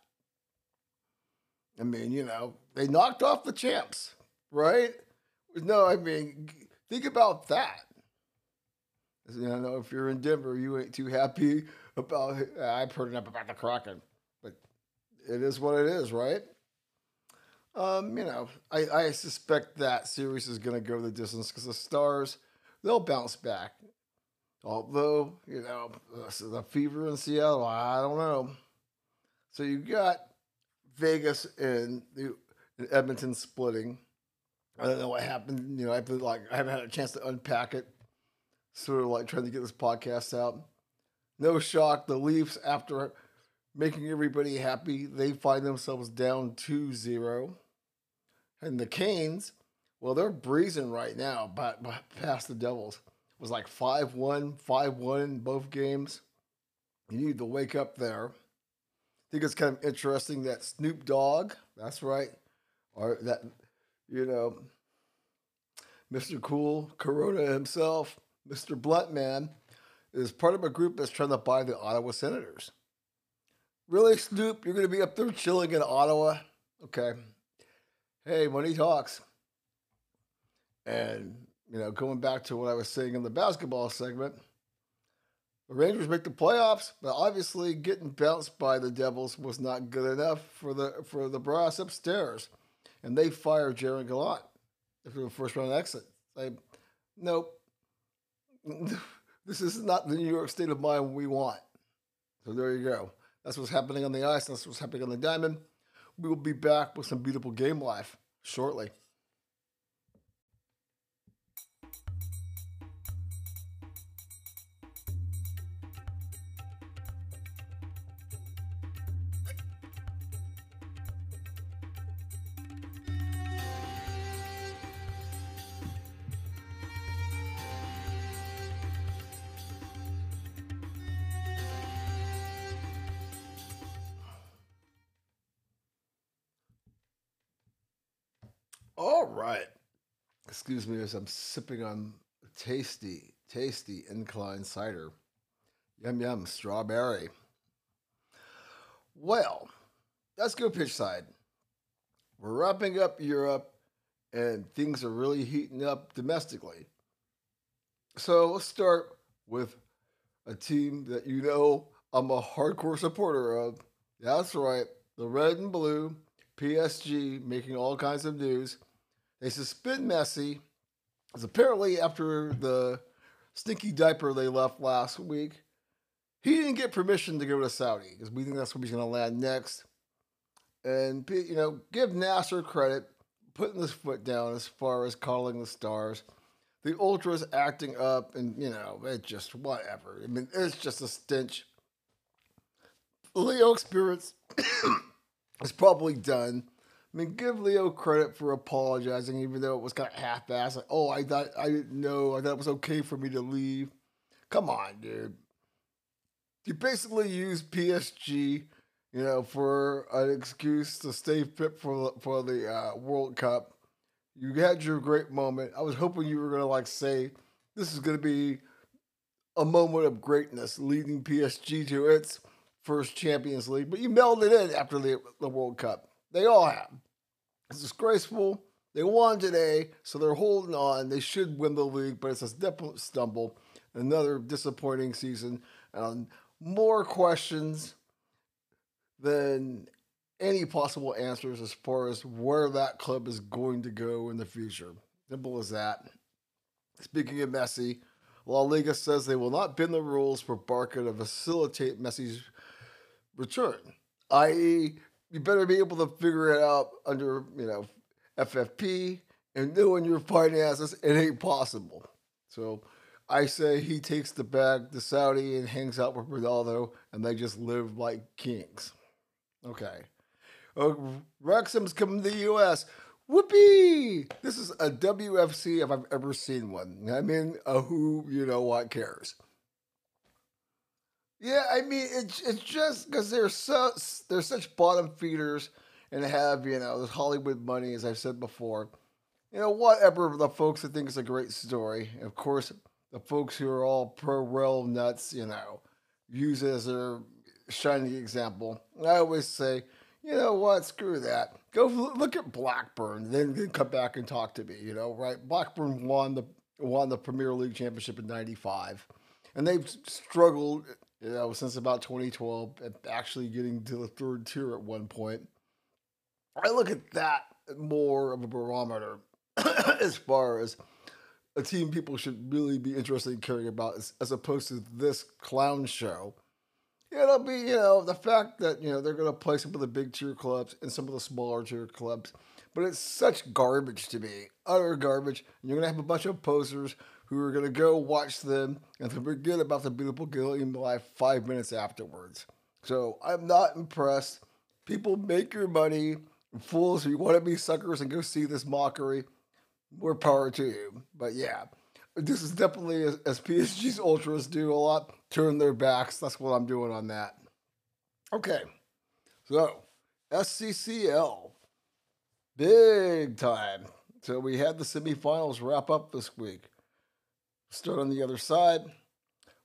I mean, you know, they knocked off the champs, right? No, I mean, think about that. You know, if you're in Denver, you ain't too happy about. I've heard enough about the Kraken, but it is what it is, right? Um, you know, I, I suspect that series is going to go the distance because the Stars, they'll bounce back. Although, you know, the fever in Seattle, I don't know. So you got Vegas and Edmonton splitting. I don't know what happened. You know, I have been like I haven't had a chance to unpack it. Sort of like trying to get this podcast out. No shock, the Leafs, after making everybody happy, they find themselves down 2-0. And the Canes, well, they're breezing right now, but, past the Devils. It was like 5 1, 5 1 in both games. You need to wake up there. I think it's kind of interesting that Snoop Dogg, that's right, or that, you know, Mr. Cool, Corona himself, Mr. Bluntman, is part of a group that's trying to buy the Ottawa Senators. Really, Snoop, you're going to be up there chilling in Ottawa? Okay. Hey, money talks. And, you know, going back to what I was saying in the basketball segment, the Rangers make the playoffs, but obviously getting bounced by the Devils was not good enough for the for the brass upstairs. And they fire Gerard Gallant after the first round exit. Say, nope. [laughs] this is not the New York state of mind we want. So there you go. That's what's happening on the ice. That's what's happening on the diamond. We will be back with some beautiful game life shortly. Excuse me as I'm sipping on tasty, tasty incline cider. Yum yum, strawberry. Well, let's go pitch side. We're wrapping up Europe and things are really heating up domestically. So let's start with a team that you know I'm a hardcore supporter of. That's right, the red and blue, PSG making all kinds of news. They suspend Messi, because apparently after the stinky diaper they left last week, he didn't get permission to go to Saudi because we think that's where he's going to land next. And you know, give Nasser credit putting his foot down as far as calling the stars. The ultras acting up, and you know, it just whatever. I mean, it's just a stench. Leo experience [coughs] is probably done. I mean, give Leo credit for apologizing, even though it was kind of half-assed. Like, oh, I thought I didn't know. I thought it was okay for me to leave. Come on, dude. You basically use PSG, you know, for an excuse to stay fit for for the uh, World Cup. You had your great moment. I was hoping you were gonna like say this is gonna be a moment of greatness, leading PSG to its first Champions League. But you melded it in after the, the World Cup. They all have. It's disgraceful. They won today, so they're holding on. They should win the league, but it's a stumble. Another disappointing season. And more questions than any possible answers as far as where that club is going to go in the future. Simple as that. Speaking of Messi, La Liga says they will not bend the rules for Barca to facilitate Messi's return, i.e., you better be able to figure it out under, you know, FFP and knowing your finances. It ain't possible. So I say he takes the bag to Saudi and hangs out with Ronaldo, and they just live like kings. Okay. Uh, Wrexham's coming to the U.S. Whoopee! This is a WFC if I've ever seen one. I mean, who you know what cares. Yeah, I mean it's it's just because they're so they're such bottom feeders and have you know this Hollywood money, as I've said before. You know, whatever the folks that think it's a great story. Of course, the folks who are all pro rail nuts, you know, use it as their shining example. I always say, you know what, screw that. Go look at Blackburn, then, then come back and talk to me. You know, right? Blackburn won the won the Premier League championship in '95, and they've struggled you know, since about 2012, actually getting to the third tier at one point. I look at that more of a barometer [coughs] as far as a team people should really be interested in caring about as, as opposed to this clown show. It'll be, you know, the fact that, you know, they're going to play some of the big tier clubs and some of the smaller tier clubs. But it's such garbage to me, utter garbage. And you're to have a bunch of posers who are to go watch them and forget about the beautiful girl in life five minutes afterwards. So I'm not impressed. People make your money. Fools who want to be suckers and go see this mockery, more power to you. But yeah, this is definitely as, as PSG's Ultras do a lot, turn their backs. That's what I'm doing on that. Okay, so SCCL, big time. So we had the semifinals wrap up this week. Start on the other side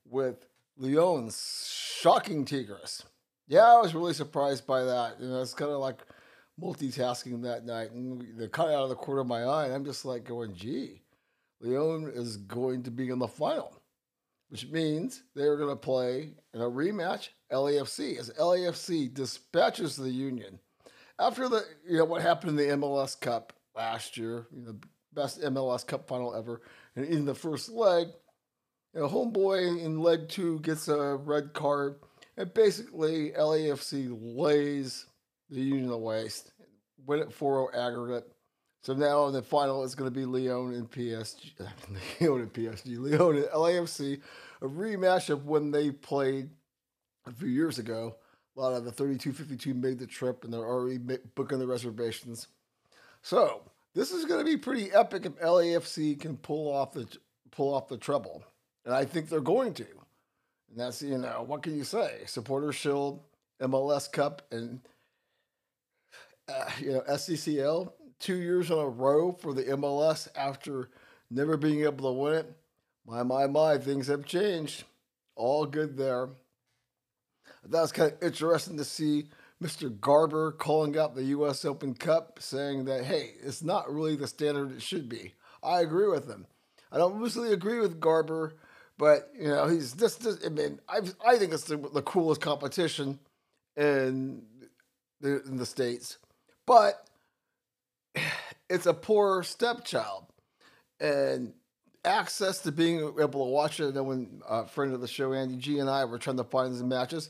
with Leon's shocking Tigres. Yeah, I was really surprised by that. You know, it's kind of like multitasking that night and they cut out of the corner of my eye. And I'm just like going, gee, Lyon is going to be in the final, which means they're going to play in a rematch LAFC as LAFC dispatches the Union. After the, you know, what happened in the MLS Cup last year, you know, the best MLS Cup final ever. And in the first leg, you know, homeboy in leg two gets a red card, and basically LAFC lays the Union away, win it 4 0 aggregate. So now in the final, it's going to be Leon and PSG. [laughs] Leon and PSG. Leon and LAFC, a rematch of when they played a few years ago. A lot of the 32-52 made the trip, and they're already booking the reservations. So this is going to be pretty epic if LAFC can pull off the pull off the treble, and I think they're going to. And that's you know what can you say? Supporter Shield, MLS Cup, and uh, you know SCCL two years in a row for the MLS after never being able to win it. My my my, things have changed. All good there. That was kind of interesting to see Mr. Garber calling out the U.S. Open Cup, saying that, hey, it's not really the standard it should be. I agree with him. I don't mostly agree with Garber, but, you know, he's just, I mean, I, I think it's the, the coolest competition in the, in the States. But [sighs] it's a poor stepchild. And access to being able to watch it. And then when a friend of the show, Andy G, and I were trying to find the matches,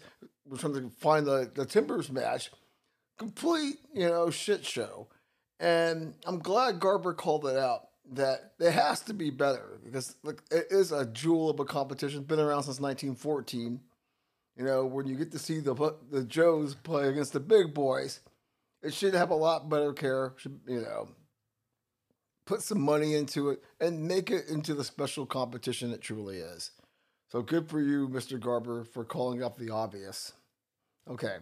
we're trying to find the, the Timbers match. Complete, you know, shit show. And I'm glad Garber called it out that it has to be better because like it is a jewel of a competition. It's Been around since 1914. You know, when you get to see the the Joes play against the big boys, it should have a lot better care. Should you know, put some money into it and make it into the special competition it truly is. So good for you, Mr. Garber, for calling up the obvious. Okay,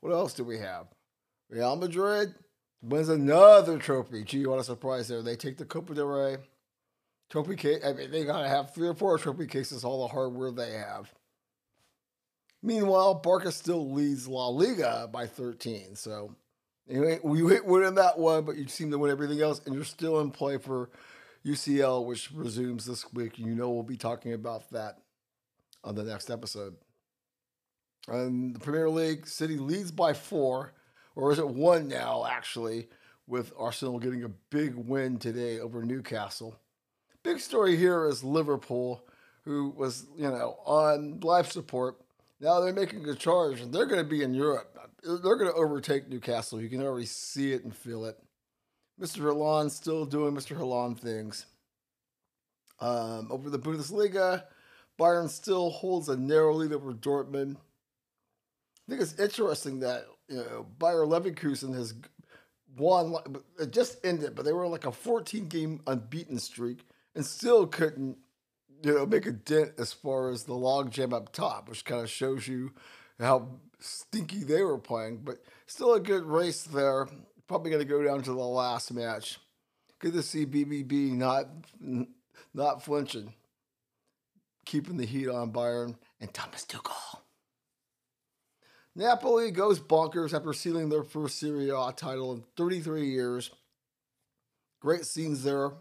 what else do we have? Real Madrid wins another trophy. Gee, what a surprise there. They take the Copa del Rey. Trophy case. I mean, they gotta have three or four trophy cases, all the hardware they have. Meanwhile, Barca still leads La Liga by 13. So anyway, we win in that one, but you seem to win everything else, and you're still in play for UCL, which resumes this week. You know we'll be talking about that on the next episode. And the Premier League, City leads by four, or is it one now, actually, with Arsenal getting a big win today over Newcastle. Big story here is Liverpool, who was, you know, on life support. Now they're making a charge, and they're going to be in Europe they're going to overtake Newcastle. You can already see it and feel it. Mr. Haaland still doing Mr. Haaland things. Um, over the Bundesliga, Bayern still holds a narrow lead over Dortmund. I think it's interesting that you know Bayer Leverkusen has won. It just ended, but they were like a 14 game unbeaten streak and still couldn't you know make a dent as far as the logjam up top, which kind of shows you how stinky they were playing. But still a good race there. Probably going to go down to the last match. Good to see BVB not not flinching, keeping the heat on Bayern and Thomas Tuchel. Napoli goes bonkers after sealing their first Serie A title in 33 years. Great scenes there.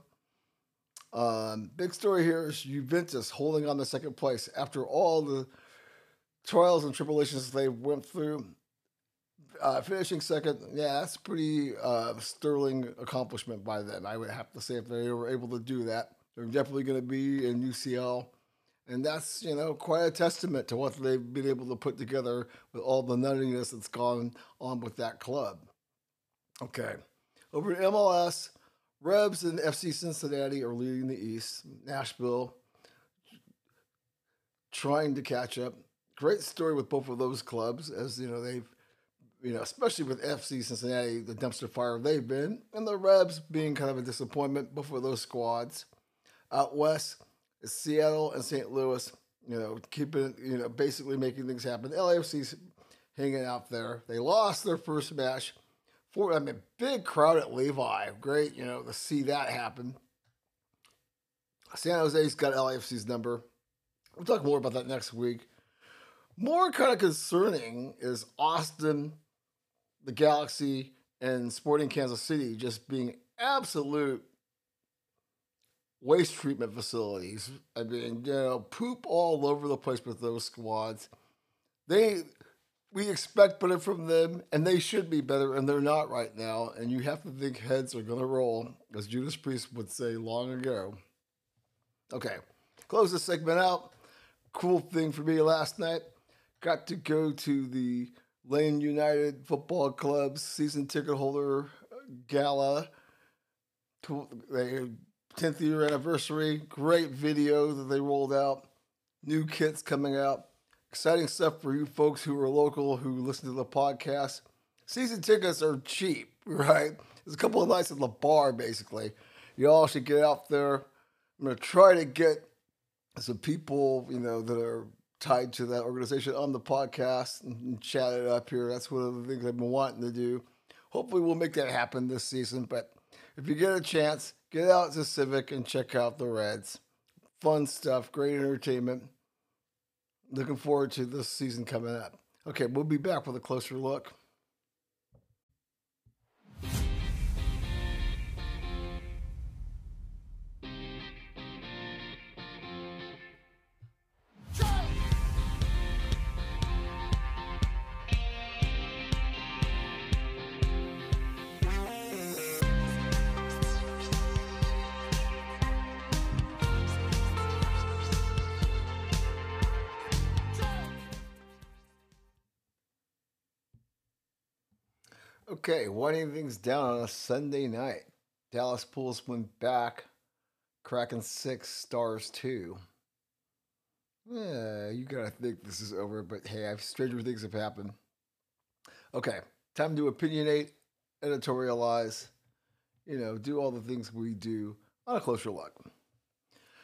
Um, big story here is Juventus holding on to second place after all the trials and tribulations they went through. Uh, finishing second, yeah, that's pretty uh, sterling accomplishment by them. I would have to say if they were able to do that, they're definitely going to be in UCL and that's, you know, quite a testament to what they've been able to put together with all the nuttiness that's gone on with that club. Okay. Over to MLS, Revs and FC Cincinnati are leading the East. Nashville trying to catch up. Great story with both of those clubs, as you know, they've, you know, especially with FC Cincinnati, the dumpster fire they've been, and the Revs being kind of a disappointment, both of those squads. Out west, Seattle and St. Louis, you know, keeping, you know, basically making things happen. The LAFC's hanging out there. They lost their first match. For I mean, big crowd at Levi. Great, you know, to see that happen. San Jose's got LAFC's number. We'll talk more about that next week. More kind of concerning is Austin, the Galaxy, and Sporting Kansas City just being absolute waste treatment facilities. I mean, you know, poop all over the place with those squads. They we expect better from them, and they should be better, and they're not right now. And you have to think heads are gonna roll, as Judas Priest would say long ago. Okay, close this segment out. Cool thing for me last night. Got to go to the Lane United Football Club's season ticket holder gala. They 10th year anniversary. Great video that they rolled out. New kits coming out. Exciting stuff for you folks who are local who listen to the podcast. Season tickets are cheap, [laughs] right? There's a couple of nights at the bar, basically. You all should get out there. I'm going to try to get some people, you know, that are tied to that organization on the podcast and chat it up here. That's one of the things I've been wanting to do. Hopefully, we'll make that happen this season. But if you get a chance, get out to Civic and check out the Reds. Fun stuff, great entertainment. Looking forward to this season coming up. Okay, we'll be back with a closer look. Okay, winding things down on a Sunday night. Dallas Pools went back, Kraken six, Stars two. Yeah, you gotta think this is over, but hey, stranger things have happened. Okay, time to opinionate, editorialize, you know, do all the things we do on a closer look.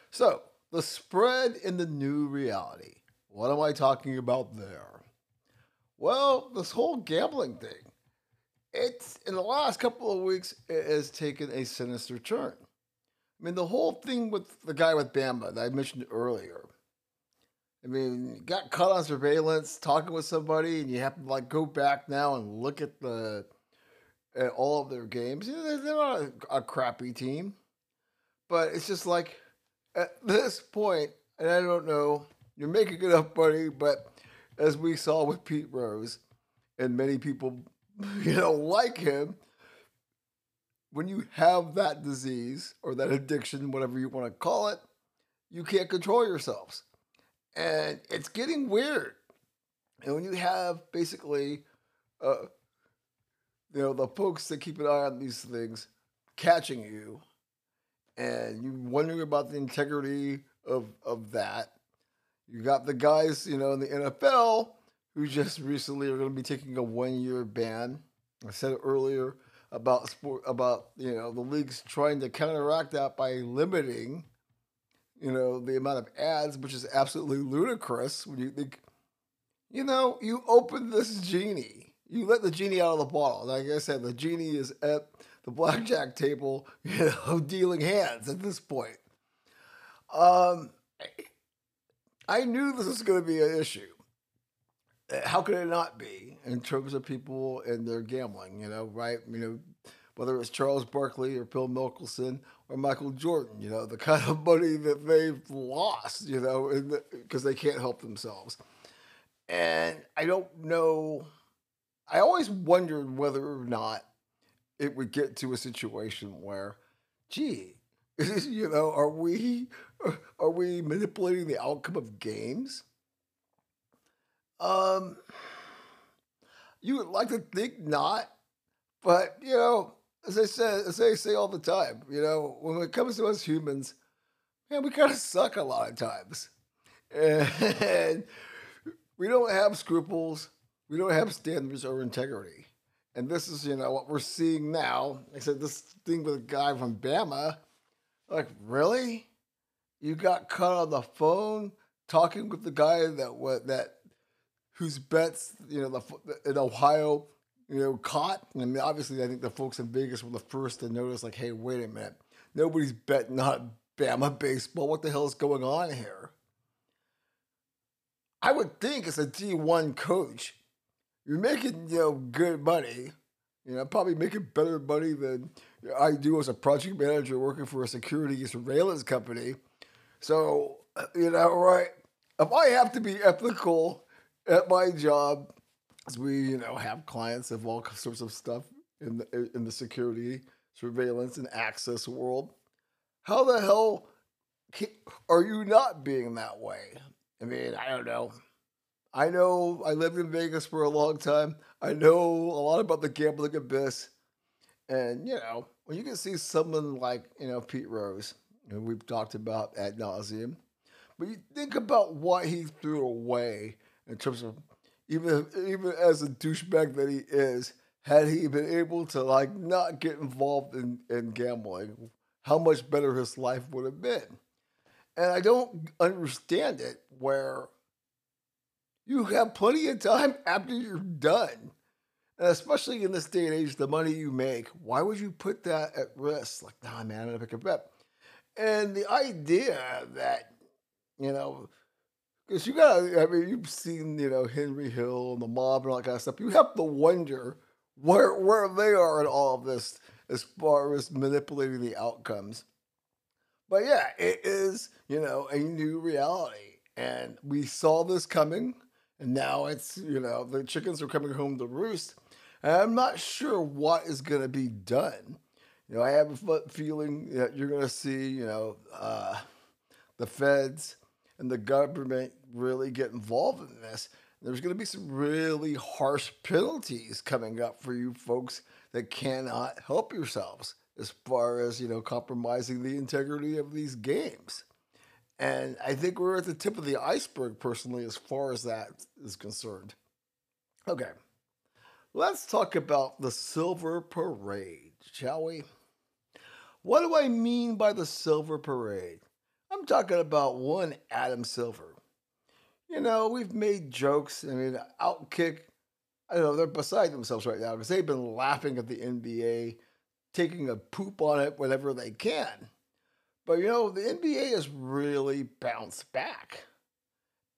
So, the spread in the new reality. What am I talking about there? Well, this whole gambling thing it's in the last couple of weeks it has taken a sinister turn. I mean, the whole thing with the guy with Bamba that I mentioned earlier. I mean, got caught on surveillance talking with somebody, and you have to like go back now and look at the at all of their games. You know, they're not a, a crappy team, but it's just like at this point, and I don't know, you're making it up, buddy. But as we saw with Pete Rose, and many people [laughs] you know, like him, when you have that disease or that addiction, whatever you want to call it, you can't control yourselves. And it's getting weird. And when you have basically uh, you know, the folks that keep an eye on these things catching you and you wondering about the integrity of of that. You got the guys, you know, in the NFL who just recently are going to be taking a one year ban. I said earlier about sport about you know the leagues trying to counteract that by limiting you know the amount of ads, which is absolutely ludicrous when you think you know you open this genie, you let the genie out of the bottle. Like I said, the genie is at the blackjack table, [laughs] you know, dealing hands at this point. Um, I knew this was going to be an issue. How could it not be in terms of people and their gambling? You know, right? You know, whether it's Charles Barkley or Phil Mickelson or Michael Jordan, you know, the [laughs] kind of money that they've lost, you know, because the, they can't help themselves. And I don't know. I always wondered whether or not it would get to a situation where, gee, [laughs] you know, are we [laughs] are we manipulating the outcome of games? Um, you would like to think not, but you know, as I said, as I say all the time, you know, when it comes to us humans, man, we kind of suck a lot of times, and we don't have scruples, we don't have standards or integrity. And this is, you know, what we're seeing now. I said this thing with a guy from Bama. Like, really? You got caught on the phone talking with the guy that what that whose bets, you know, the, in Ohio, you know, caught. I mean, obviously, I think the folks in Vegas were the first to notice. Like, hey, wait a minute, nobody's betting on Bama baseball. What the hell is going on here? I would think as a D1 coach, you're making you know good money. You know, probably making better money than I do as a project manager working for a security surveillance company. So you know, right? If I have to be ethical at my job, we you know have clients of all sorts of stuff in the in the security surveillance and access world, how the hell are you not being that way? I mean, I don't know. I know I lived in Vegas for a long time. I know a lot about the gambling abyss. And, you know, when you can see someone like, you know, Pete Rose, who we've talked about ad nauseum, but you think about what he threw away in terms of even even as a douchebag that he is, had he been able to like not get involved in, in gambling, how much better his life would have been. And I don't understand it where you have plenty of time [laughs] after you're done. And especially in this day and age, the money you make, why would you put that at risk? Like, nah, man, I'm gonna pick a bet. And the idea that, you know, because you gotta, I mean, you've seen, you know, Henry Hill and the mob and all that kind of stuff. You have to wonder where where they are in all of this as far as manipulating the outcomes. But yeah, it is, you know, a new reality. And we saw this coming and now it's, you know, the chickens are coming home to roost. And I'm not sure what is going to be done. You know, I have a feeling that you're going to see, you know, uh, the feds and the government really get involved in this. There's going to be some really harsh penalties coming up for you folks that cannot help yourselves as far as, you know, compromising the integrity of these games. And I think we're at the tip of the iceberg, personally, as far as that is concerned. Okay, let's talk about the Silver Parade, shall we? What do I mean by the Silver Parade? I'm talking about one Adam Silver. You know, we've made jokes. I mean, Outkick, I don't know, they're beside themselves right now because they've been laughing at the NBA, taking a poop on it whenever they can. But you know, the NBA has really bounced back.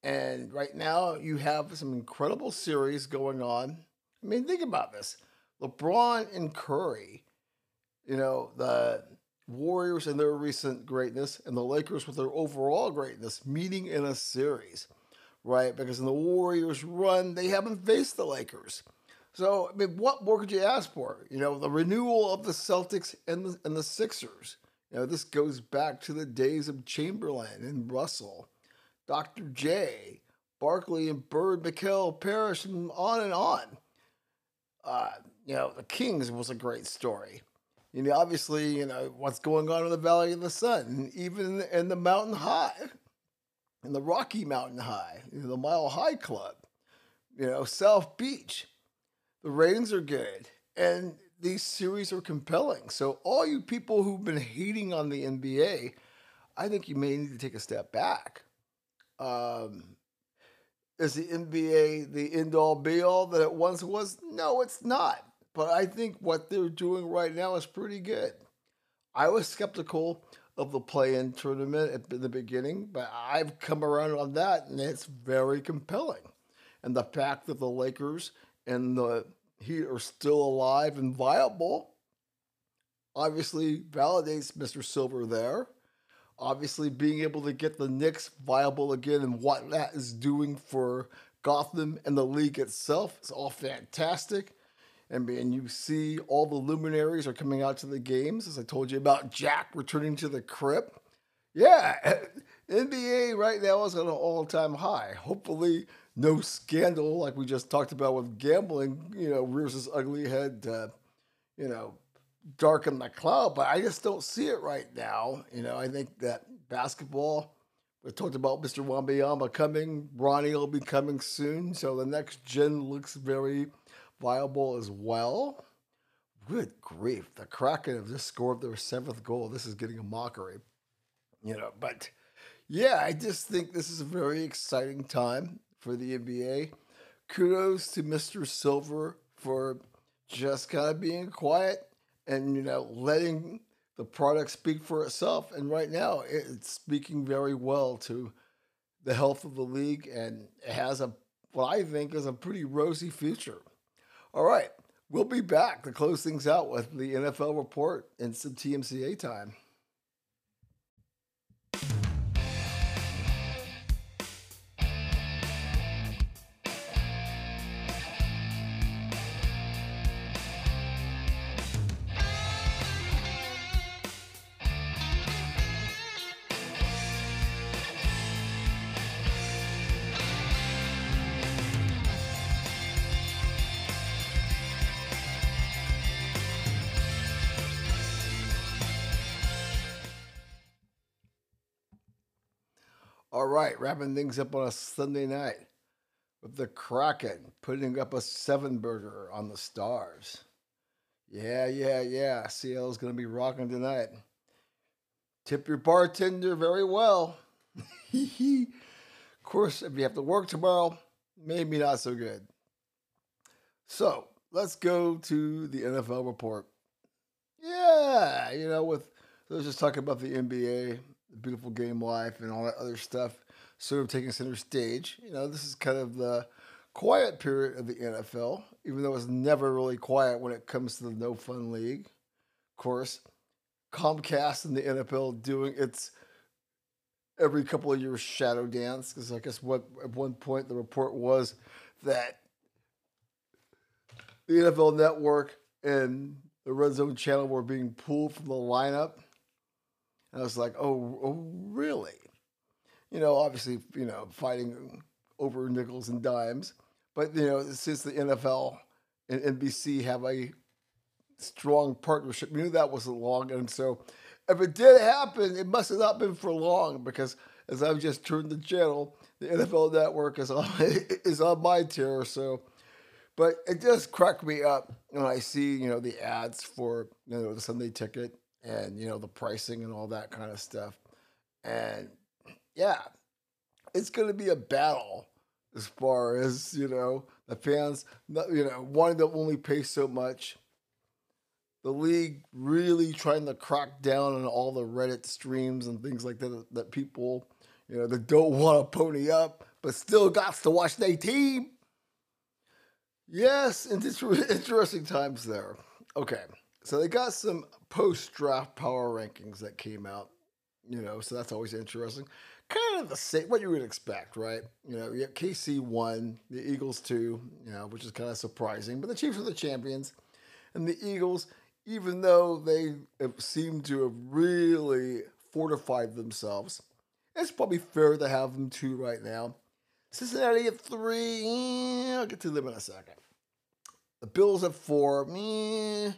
And right now, you have some incredible series going on. I mean, think about this LeBron and Curry, you know, the Warriors and their recent greatness, and the Lakers with their overall greatness meeting in a series, right? Because in the Warriors' run, they haven't faced the Lakers. So, I mean, what more could you ask for? You know, the renewal of the Celtics and the, and the Sixers. You know, this goes back to the days of Chamberlain and Russell, Dr. J, Barkley and Bird, McHale, Parish, and on and on. Uh, you know, the Kings was a great story. You know, obviously, you know what's going on in the Valley of the Sun, even in the Mountain High, in the Rocky Mountain High, you know, the Mile High Club, you know, South Beach. The ratings are good, and these series are compelling. So, all you people who've been hating on the NBA, I think you may need to take a step back. Um, is the NBA the end all be all that it once was? No, it's not. But I think what they're doing right now is pretty good. I was skeptical of the play in tournament at the beginning, but I've come around on that and it's very compelling. And the fact that the Lakers and the Heat are still alive and viable obviously validates Mr. Silver there obviously being able to get the Knicks viable again and what that is doing for Gotham and the league itself is all fantastic. And man, you see all the luminaries are coming out to the games, as I told you about Jack returning to the crypt. Yeah, [laughs] NBA right now is at an all-time high. Hopefully, no scandal like we just talked about with gambling, you know, rears its ugly head to, you know, darken the cloud, but I just don't see it right now. You know, I think that basketball, we talked about Mr. Wembanyama coming, Ronnie will be coming soon, so the next gen looks very viable as well. Good grief, the Kraken have just scored their seventh goal. This is getting a mockery, you know, but yeah, I just think this is a very exciting time for the NBA. Kudos to Mr. Silver for just kind of being quiet and you know letting the product speak for itself. And right now, it's speaking very well to the health of the league, and it has a what I think is a pretty rosy future. All right, we'll be back to close things out with the NFL report and some TMCA time. Right, wrapping things up on a Sunday night with the Kraken putting up a seven burger on the Stars. Yeah, yeah, yeah. CL is going to be rocking tonight. Tip your bartender very well. [laughs] of course, if you have to work tomorrow, maybe not so good. So let's go to the NFL report. Yeah, you know, with let's just talk about the NBA the beautiful game life and all that other stuff sort of taking center stage. You know, this is kind of the quiet period of the NFL, even though it's never really quiet when it comes to the no fun league. Of course, Comcast and the NFL doing its every couple of years shadow dance because I guess what at one point the report was that the NFL network and the Red Zone channel were being pulled from the lineup and I was like, oh, oh, really? You know, obviously, you know, fighting over nickels and dimes. But, you know, since the NFL and NBC have a strong partnership, we knew that wasn't long. And so if it did happen, it must have not been for long because as I've just turned the channel, the NFL network is on, [laughs] is on my tier. So, but it just cracked me up when I see, you know, the ads for, you know, the Sunday ticket and you know the pricing and all that kind of stuff. And yeah, it's going to be a battle as far as you know the fans. You know, wanting to only pay so much. The league really trying to crack down on all the Reddit streams and things like that that people, you know, that don't want to pony up but still got to watch their team. Yes, [laughs] interesting times there. Okay, so they got some post draft power rankings that came out, you know, so that's always interesting. Kind of the same, what you would expect, right? You know, you KC one, the Eagles two, you know, which is kind of surprising, but the Chiefs are the champions. And the Eagles, even though they seem to have really fortified themselves, it's probably fair to have them two right now. Cincinnati at three, eh, I'll get to them in a second. The Bills at four. Meh.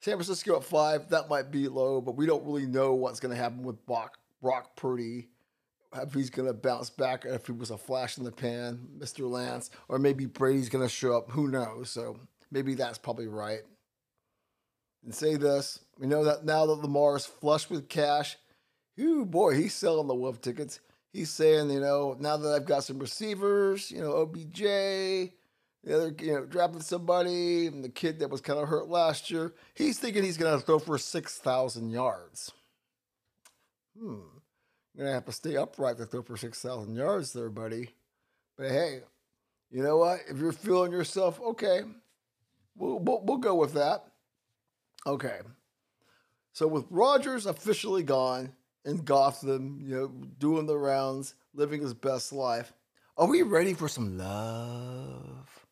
San Francisco at five. That might be low, but we don't really know what's going to happen with Brock, Brock Purdy. If he's going to bounce back, if he was a flash in the pan, Mr. Lance, or maybe Brady's going to show up. Who knows? So maybe that's probably right. And say this we know that now that Lamar is flush with cash, whoo boy, he's selling the Wolf tickets. He's saying, you know, now that I've got some receivers, you know, OBJ, the other, you know, dropping somebody, and the kid that was kind of hurt last year, he's thinking he's going to throw for 6,000 yards. Hmm. To have to stay upright to throw for 6,000 yards there, buddy. But hey, you know what? If you're feeling yourself, okay, we'll, we'll, we'll go with that. Okay. So with Rodgers officially gone in Gotham, you know, doing the rounds, living his best life, are we ready for some love?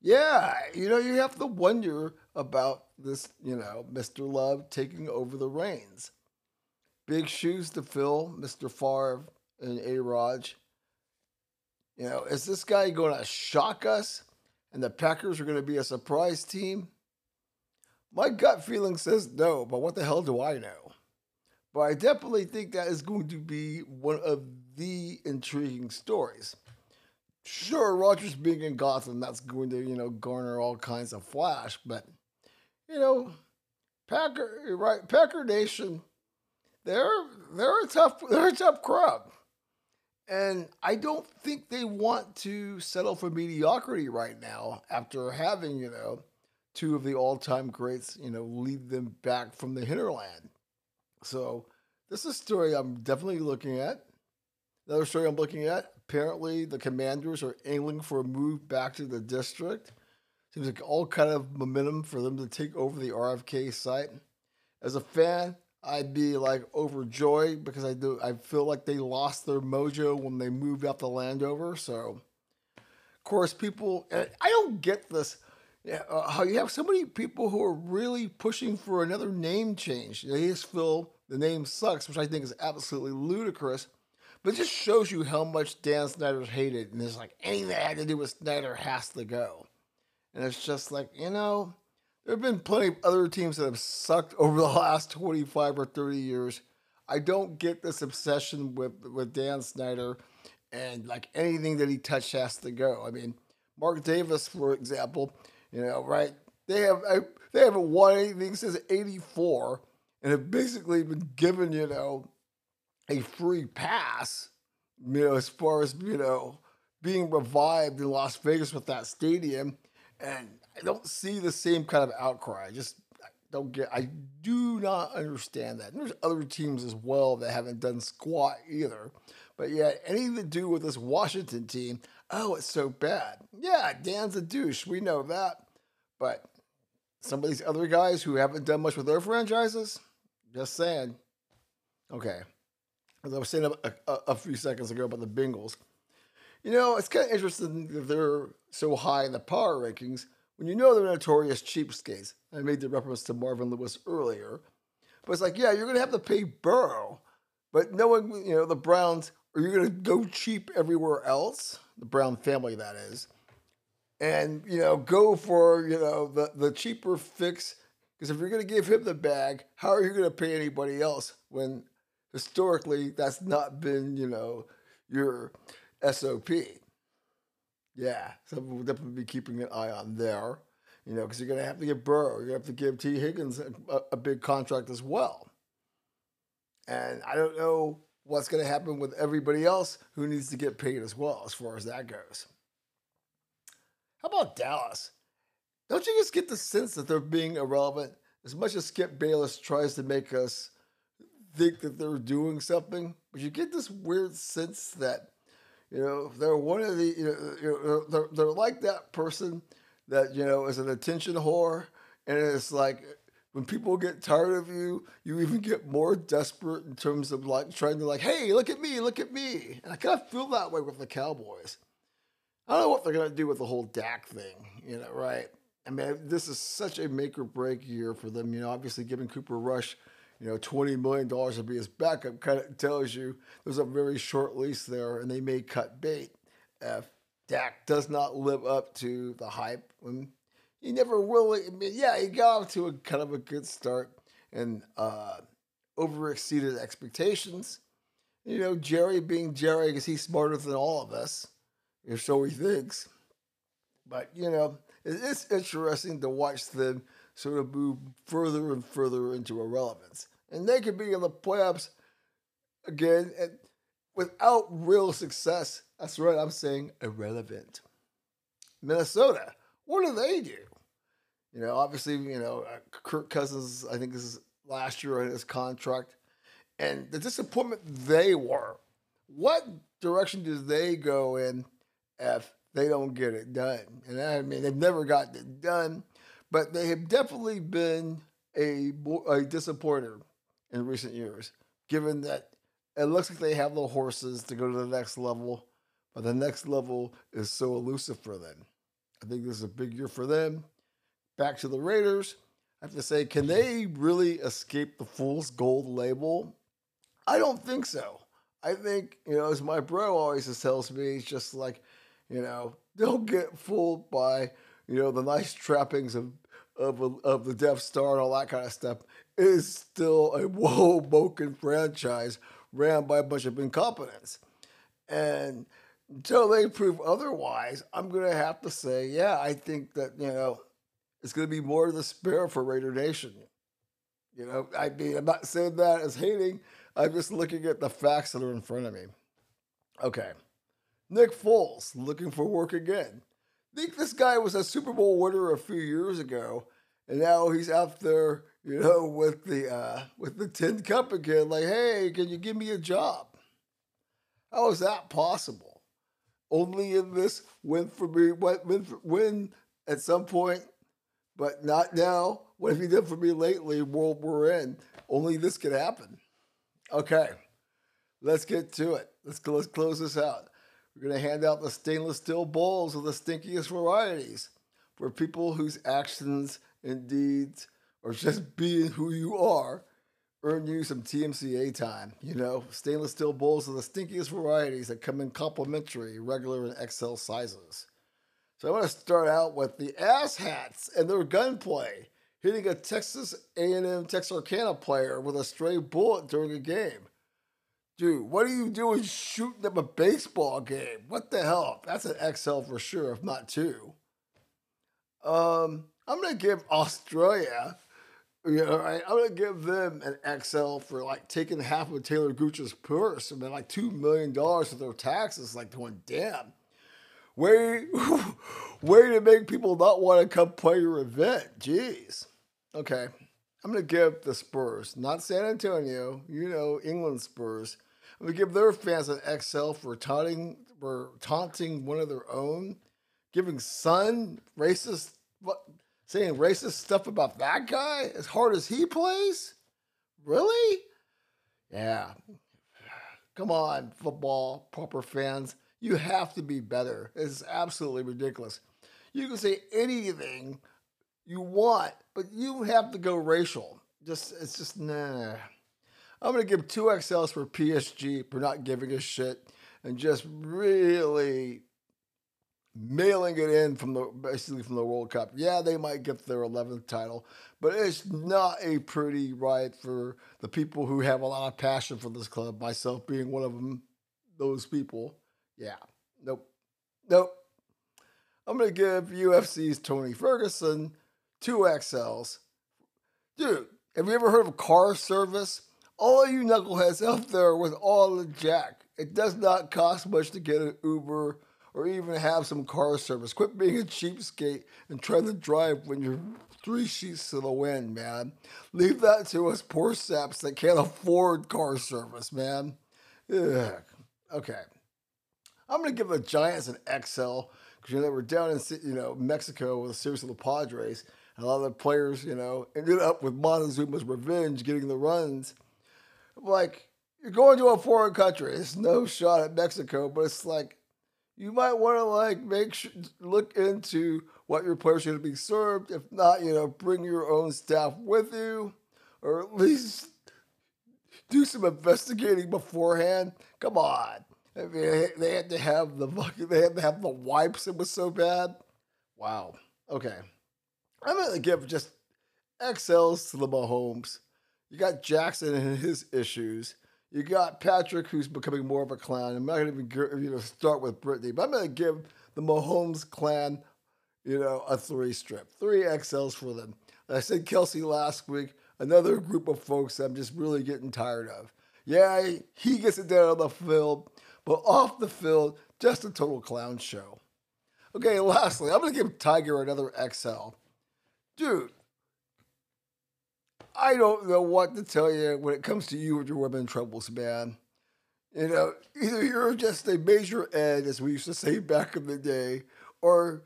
Yeah, you know, you have to wonder about this, you know, Mr. Love taking over the reins. Big shoes to fill, Mr. Favre and A. Raj. You know, is this guy going to shock us and the Packers are going to be a surprise team? My gut feeling says no, but what the hell do I know? But I definitely think that is going to be one of the intriguing stories. Sure, Rodgers being in Gotham, that's going to, you know, garner all kinds of flash, but you know, Packer right, Packer Nation, they're they're a tough they're a tough crowd. And I don't think they want to settle for mediocrity right now after having, you know, two of the all-time greats, you know, lead them back from the hinterland. So this is a story I'm definitely looking at. Another story I'm looking at. Apparently, the Commanders are angling for a move back to the district. Seems like all kind of momentum for them to take over the RFK site. As a fan, I'd be like overjoyed because I do. I feel like they lost their mojo when they moved out the land over. So, of course, people. I don't get this. Uh, how you have so many people who are really pushing for another name change. They just feel the name sucks, which I think is absolutely ludicrous. But it just shows you how much Dan Snyder's hated. And it's like anything that had to do with Snyder has to go. And it's just like, you know, there have been plenty of other teams that have sucked over the [laughs] last 25 or 30 years. I don't get this obsession with, with Dan Snyder and like anything that he touched has to go. I mean, Mark Davis, for example, you know, right? They have they haven't won anything since '84, and have basically been given, you know, a free pass, you know, as far as, you know, being revived in Las Vegas with that stadium. And I don't see the same kind of outcry. I just I don't get, I do not understand that. And there's other teams as well that haven't done squat either. But yet, anything to do with this Washington team, oh, it's so bad. Yeah, Dan's a douche. We know that. But some of these other guys who haven't done much with their franchises, just saying. Okay. As I was saying a, a, a few seconds ago about the Bengals, you know, it's kind of interesting that they're so high in the power rankings when you know they're notorious cheapskates. I made the reference to Marvin Lewis earlier. But it's like, yeah, you're going to have to pay Burrow. But knowing, you know, the Browns, are you going to go cheap everywhere else? The Brown family, that is. And, you know, go for, you know, the, the cheaper fix. Because if you're going to give him the bag, how are you going to pay anybody else when historically that's not been, you know, your SOP? Yeah, so we'll definitely be keeping an eye on there, you know, because you're going to have to give Burrow, you're going to have to give Tee Higgins a, a big contract as well. And I don't know what's going to happen with everybody else who needs to get paid as well, as far as that goes. How about Dallas? Don't you just get the sense that they're being irrelevant? As much as Skip Bayless tries to make us think that they're doing something, but you get this weird sense that you know, they're one of the, you know, uh, they're, they're like that person that, you know, is an attention whore. And it's like when people get tired of you, you even get more desperate in terms of like trying to, like, hey, look at me, look at me. And I kind of feel that way with the Cowboys. I don't know what they're to do with the whole Dak thing, you know, right? I mean, this is such a make or break year for them. You know, obviously giving Cooper Rush you know, $20 million to be his backup kind of tells you there's a very short lease there and they may cut bait if Dak does not live up to the hype. When he never really, I mean, yeah, he got off to a kind of a good start and uh, over exceeded expectations. You know, Jerry being Jerry because he's smarter than all of us, if so he thinks. But, you know, it's interesting to watch them sort of move further and further into irrelevance. And they could be in the playoffs again and without real success. That's right, I'm saying irrelevant. Minnesota, what do they do? You know, obviously, you know, uh, Kirk Cousins, I think this is last year in his contract, and the disappointment they were. What direction do they go in if they don't get it done? And I mean, they've never gotten it done, but they have definitely been a, a disappointer in recent years, given that it looks like they have the horses to go to the next level, but the next level is so elusive for them. I think this is a big year for them. Back to the Raiders. I have to say, can they really escape the fool's gold label? I don't think so. I think, you know, as my bro always tells me, it's just like, you know, [laughs] don't get fooled by, you know, the nice trappings of of, of the Death Star and all that kind of stuff. Is still a [laughs] woe broken franchise ran by a bunch of incompetents. And until they prove otherwise, I'm going to have to say, yeah, I think that, you know, it's going to be more of the spare for Raider Nation. You know, I mean, I'm not saying that as hating. I'm just looking at the facts that are in front of me. Okay. Nick Foles looking for work again. I think this guy was a Super Bowl winner a few years ago, and now he's out there, you know, with the uh, with the tin cup again. Like, hey, can you give me a job? How is that possible? Only in this win for me, win, win at some point but not now. What have you done for me lately? World we're in. Only this could happen. Okay, let's get to it. Let's let's close this out. We're gonna hand out the stainless steel bowls of the stinkiest varieties for people whose actions and deeds, or just being who you are, earn you some TMCA time. You know, stainless steel bowls of the stinkiest varieties that come in complimentary, regular, and XL sizes. So I want to start out with the ass hats and their gunplay, hitting a Texas A&M Texarkana player with a stray bullet during a game. Dude, what are you doing shooting up a baseball game? What the hell? That's an XL for sure, if not two. Um, I'm gonna give Australia, you know, right, I'm gonna give them an XL for like taking half of Talor Gooch's purse. I mean, like two million dollars for their taxes. Like going, damn Way, [laughs] way to make people not want to come play your event. Jeez. Okay. I'm to give the Spurs, not San Antonio, you know, England Spurs. To give their fans an XL for taunting, for taunting one of their own, giving Son racist, what, saying racist stuff about that guy as hard as he plays. Really? Yeah. Come on, football, proper fans. You have to be better. It's absolutely ridiculous. You can say anything you want, but you have to go racial. Just it's just nah. I'm gonna give two XLs for PSG for not giving a shit and just really mailing it in from the basically from the World Cup. Yeah, they might get their 11th title, but it's not a pretty ride for the people who have a lot of passion for this club. Myself being one of them, those people. Yeah. Nope. Nope. I'm going to give UFC's Tony Ferguson two XLs. Dude, have you ever heard of car service? All you knuckleheads out there with all the jack. It does not cost much to get an Uber or even have some car service. Quit being a cheapskate and try to drive when you're three sheets to the wind, man. Leave that to us poor saps that can't afford car service, man. Ugh. Okay. I'm going to give the Giants an XL because you know we're down in you know Mexico with a series of the Padres, and a lot of the players you know ended up with Montezuma's revenge getting the runs. Like you're going to a foreign country, it's no shot at Mexico, but it's like you might want to like make sure look into what your players should be served. If not, you know, bring your own staff with you, or at least do some investigating beforehand. Come on I mean, they had to have the they had to have the wipes. It was so bad. Wow. Okay. I'm gonna give just XLs to the Mahomes. You got Jackson and his issues. You got Patrick, who's becoming more of a clown. I'm not gonna even you know start with Brittany, but I'm gonna give the Mahomes clan, you know, a three strip, three XLs for them. I said Kelce last week. Another group of folks I'm just really getting tired of. Yeah, he gets it down on the field, but off the field, just a total clown show. Okay, lastly, I'm going to give Tiger another XL. Dude, I don't know what to tell you when it comes to you and your women troubles, man. You know, either you're just a major ed, as we used to say back in the day, or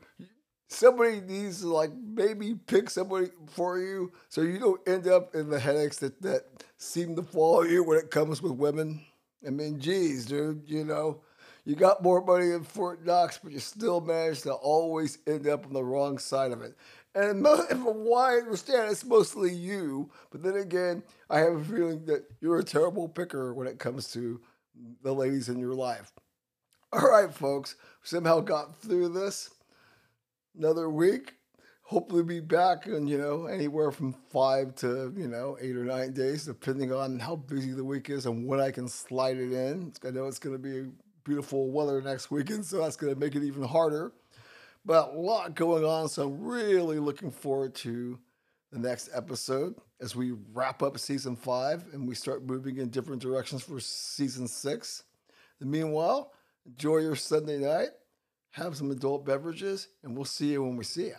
somebody needs to like maybe pick somebody for you so you don't end up in the headaches that, that seem to follow you when it comes with women. I mean, geez, dude, you know, you got more money in Fort Knox, but you still manage to always end up on the wrong side of it. And from what I understand, it's mostly you. But then again, I have a feeling that you're a terrible picker when it comes to the ladies in your life. All right, folks, somehow got through this another week. Hopefully, be back in you know anywhere from five to you know eight or nine days, depending on how busy the week is and when I can slide it in. I know it's going to be beautiful weather next weekend, so that's going to make it even harder. But a lot going on, so I'm really looking forward to the next episode as we wrap up season five and we start moving in different directions for season six. And meanwhile, enjoy your Sunday night have some adult beverages, and we'll see you when we see you.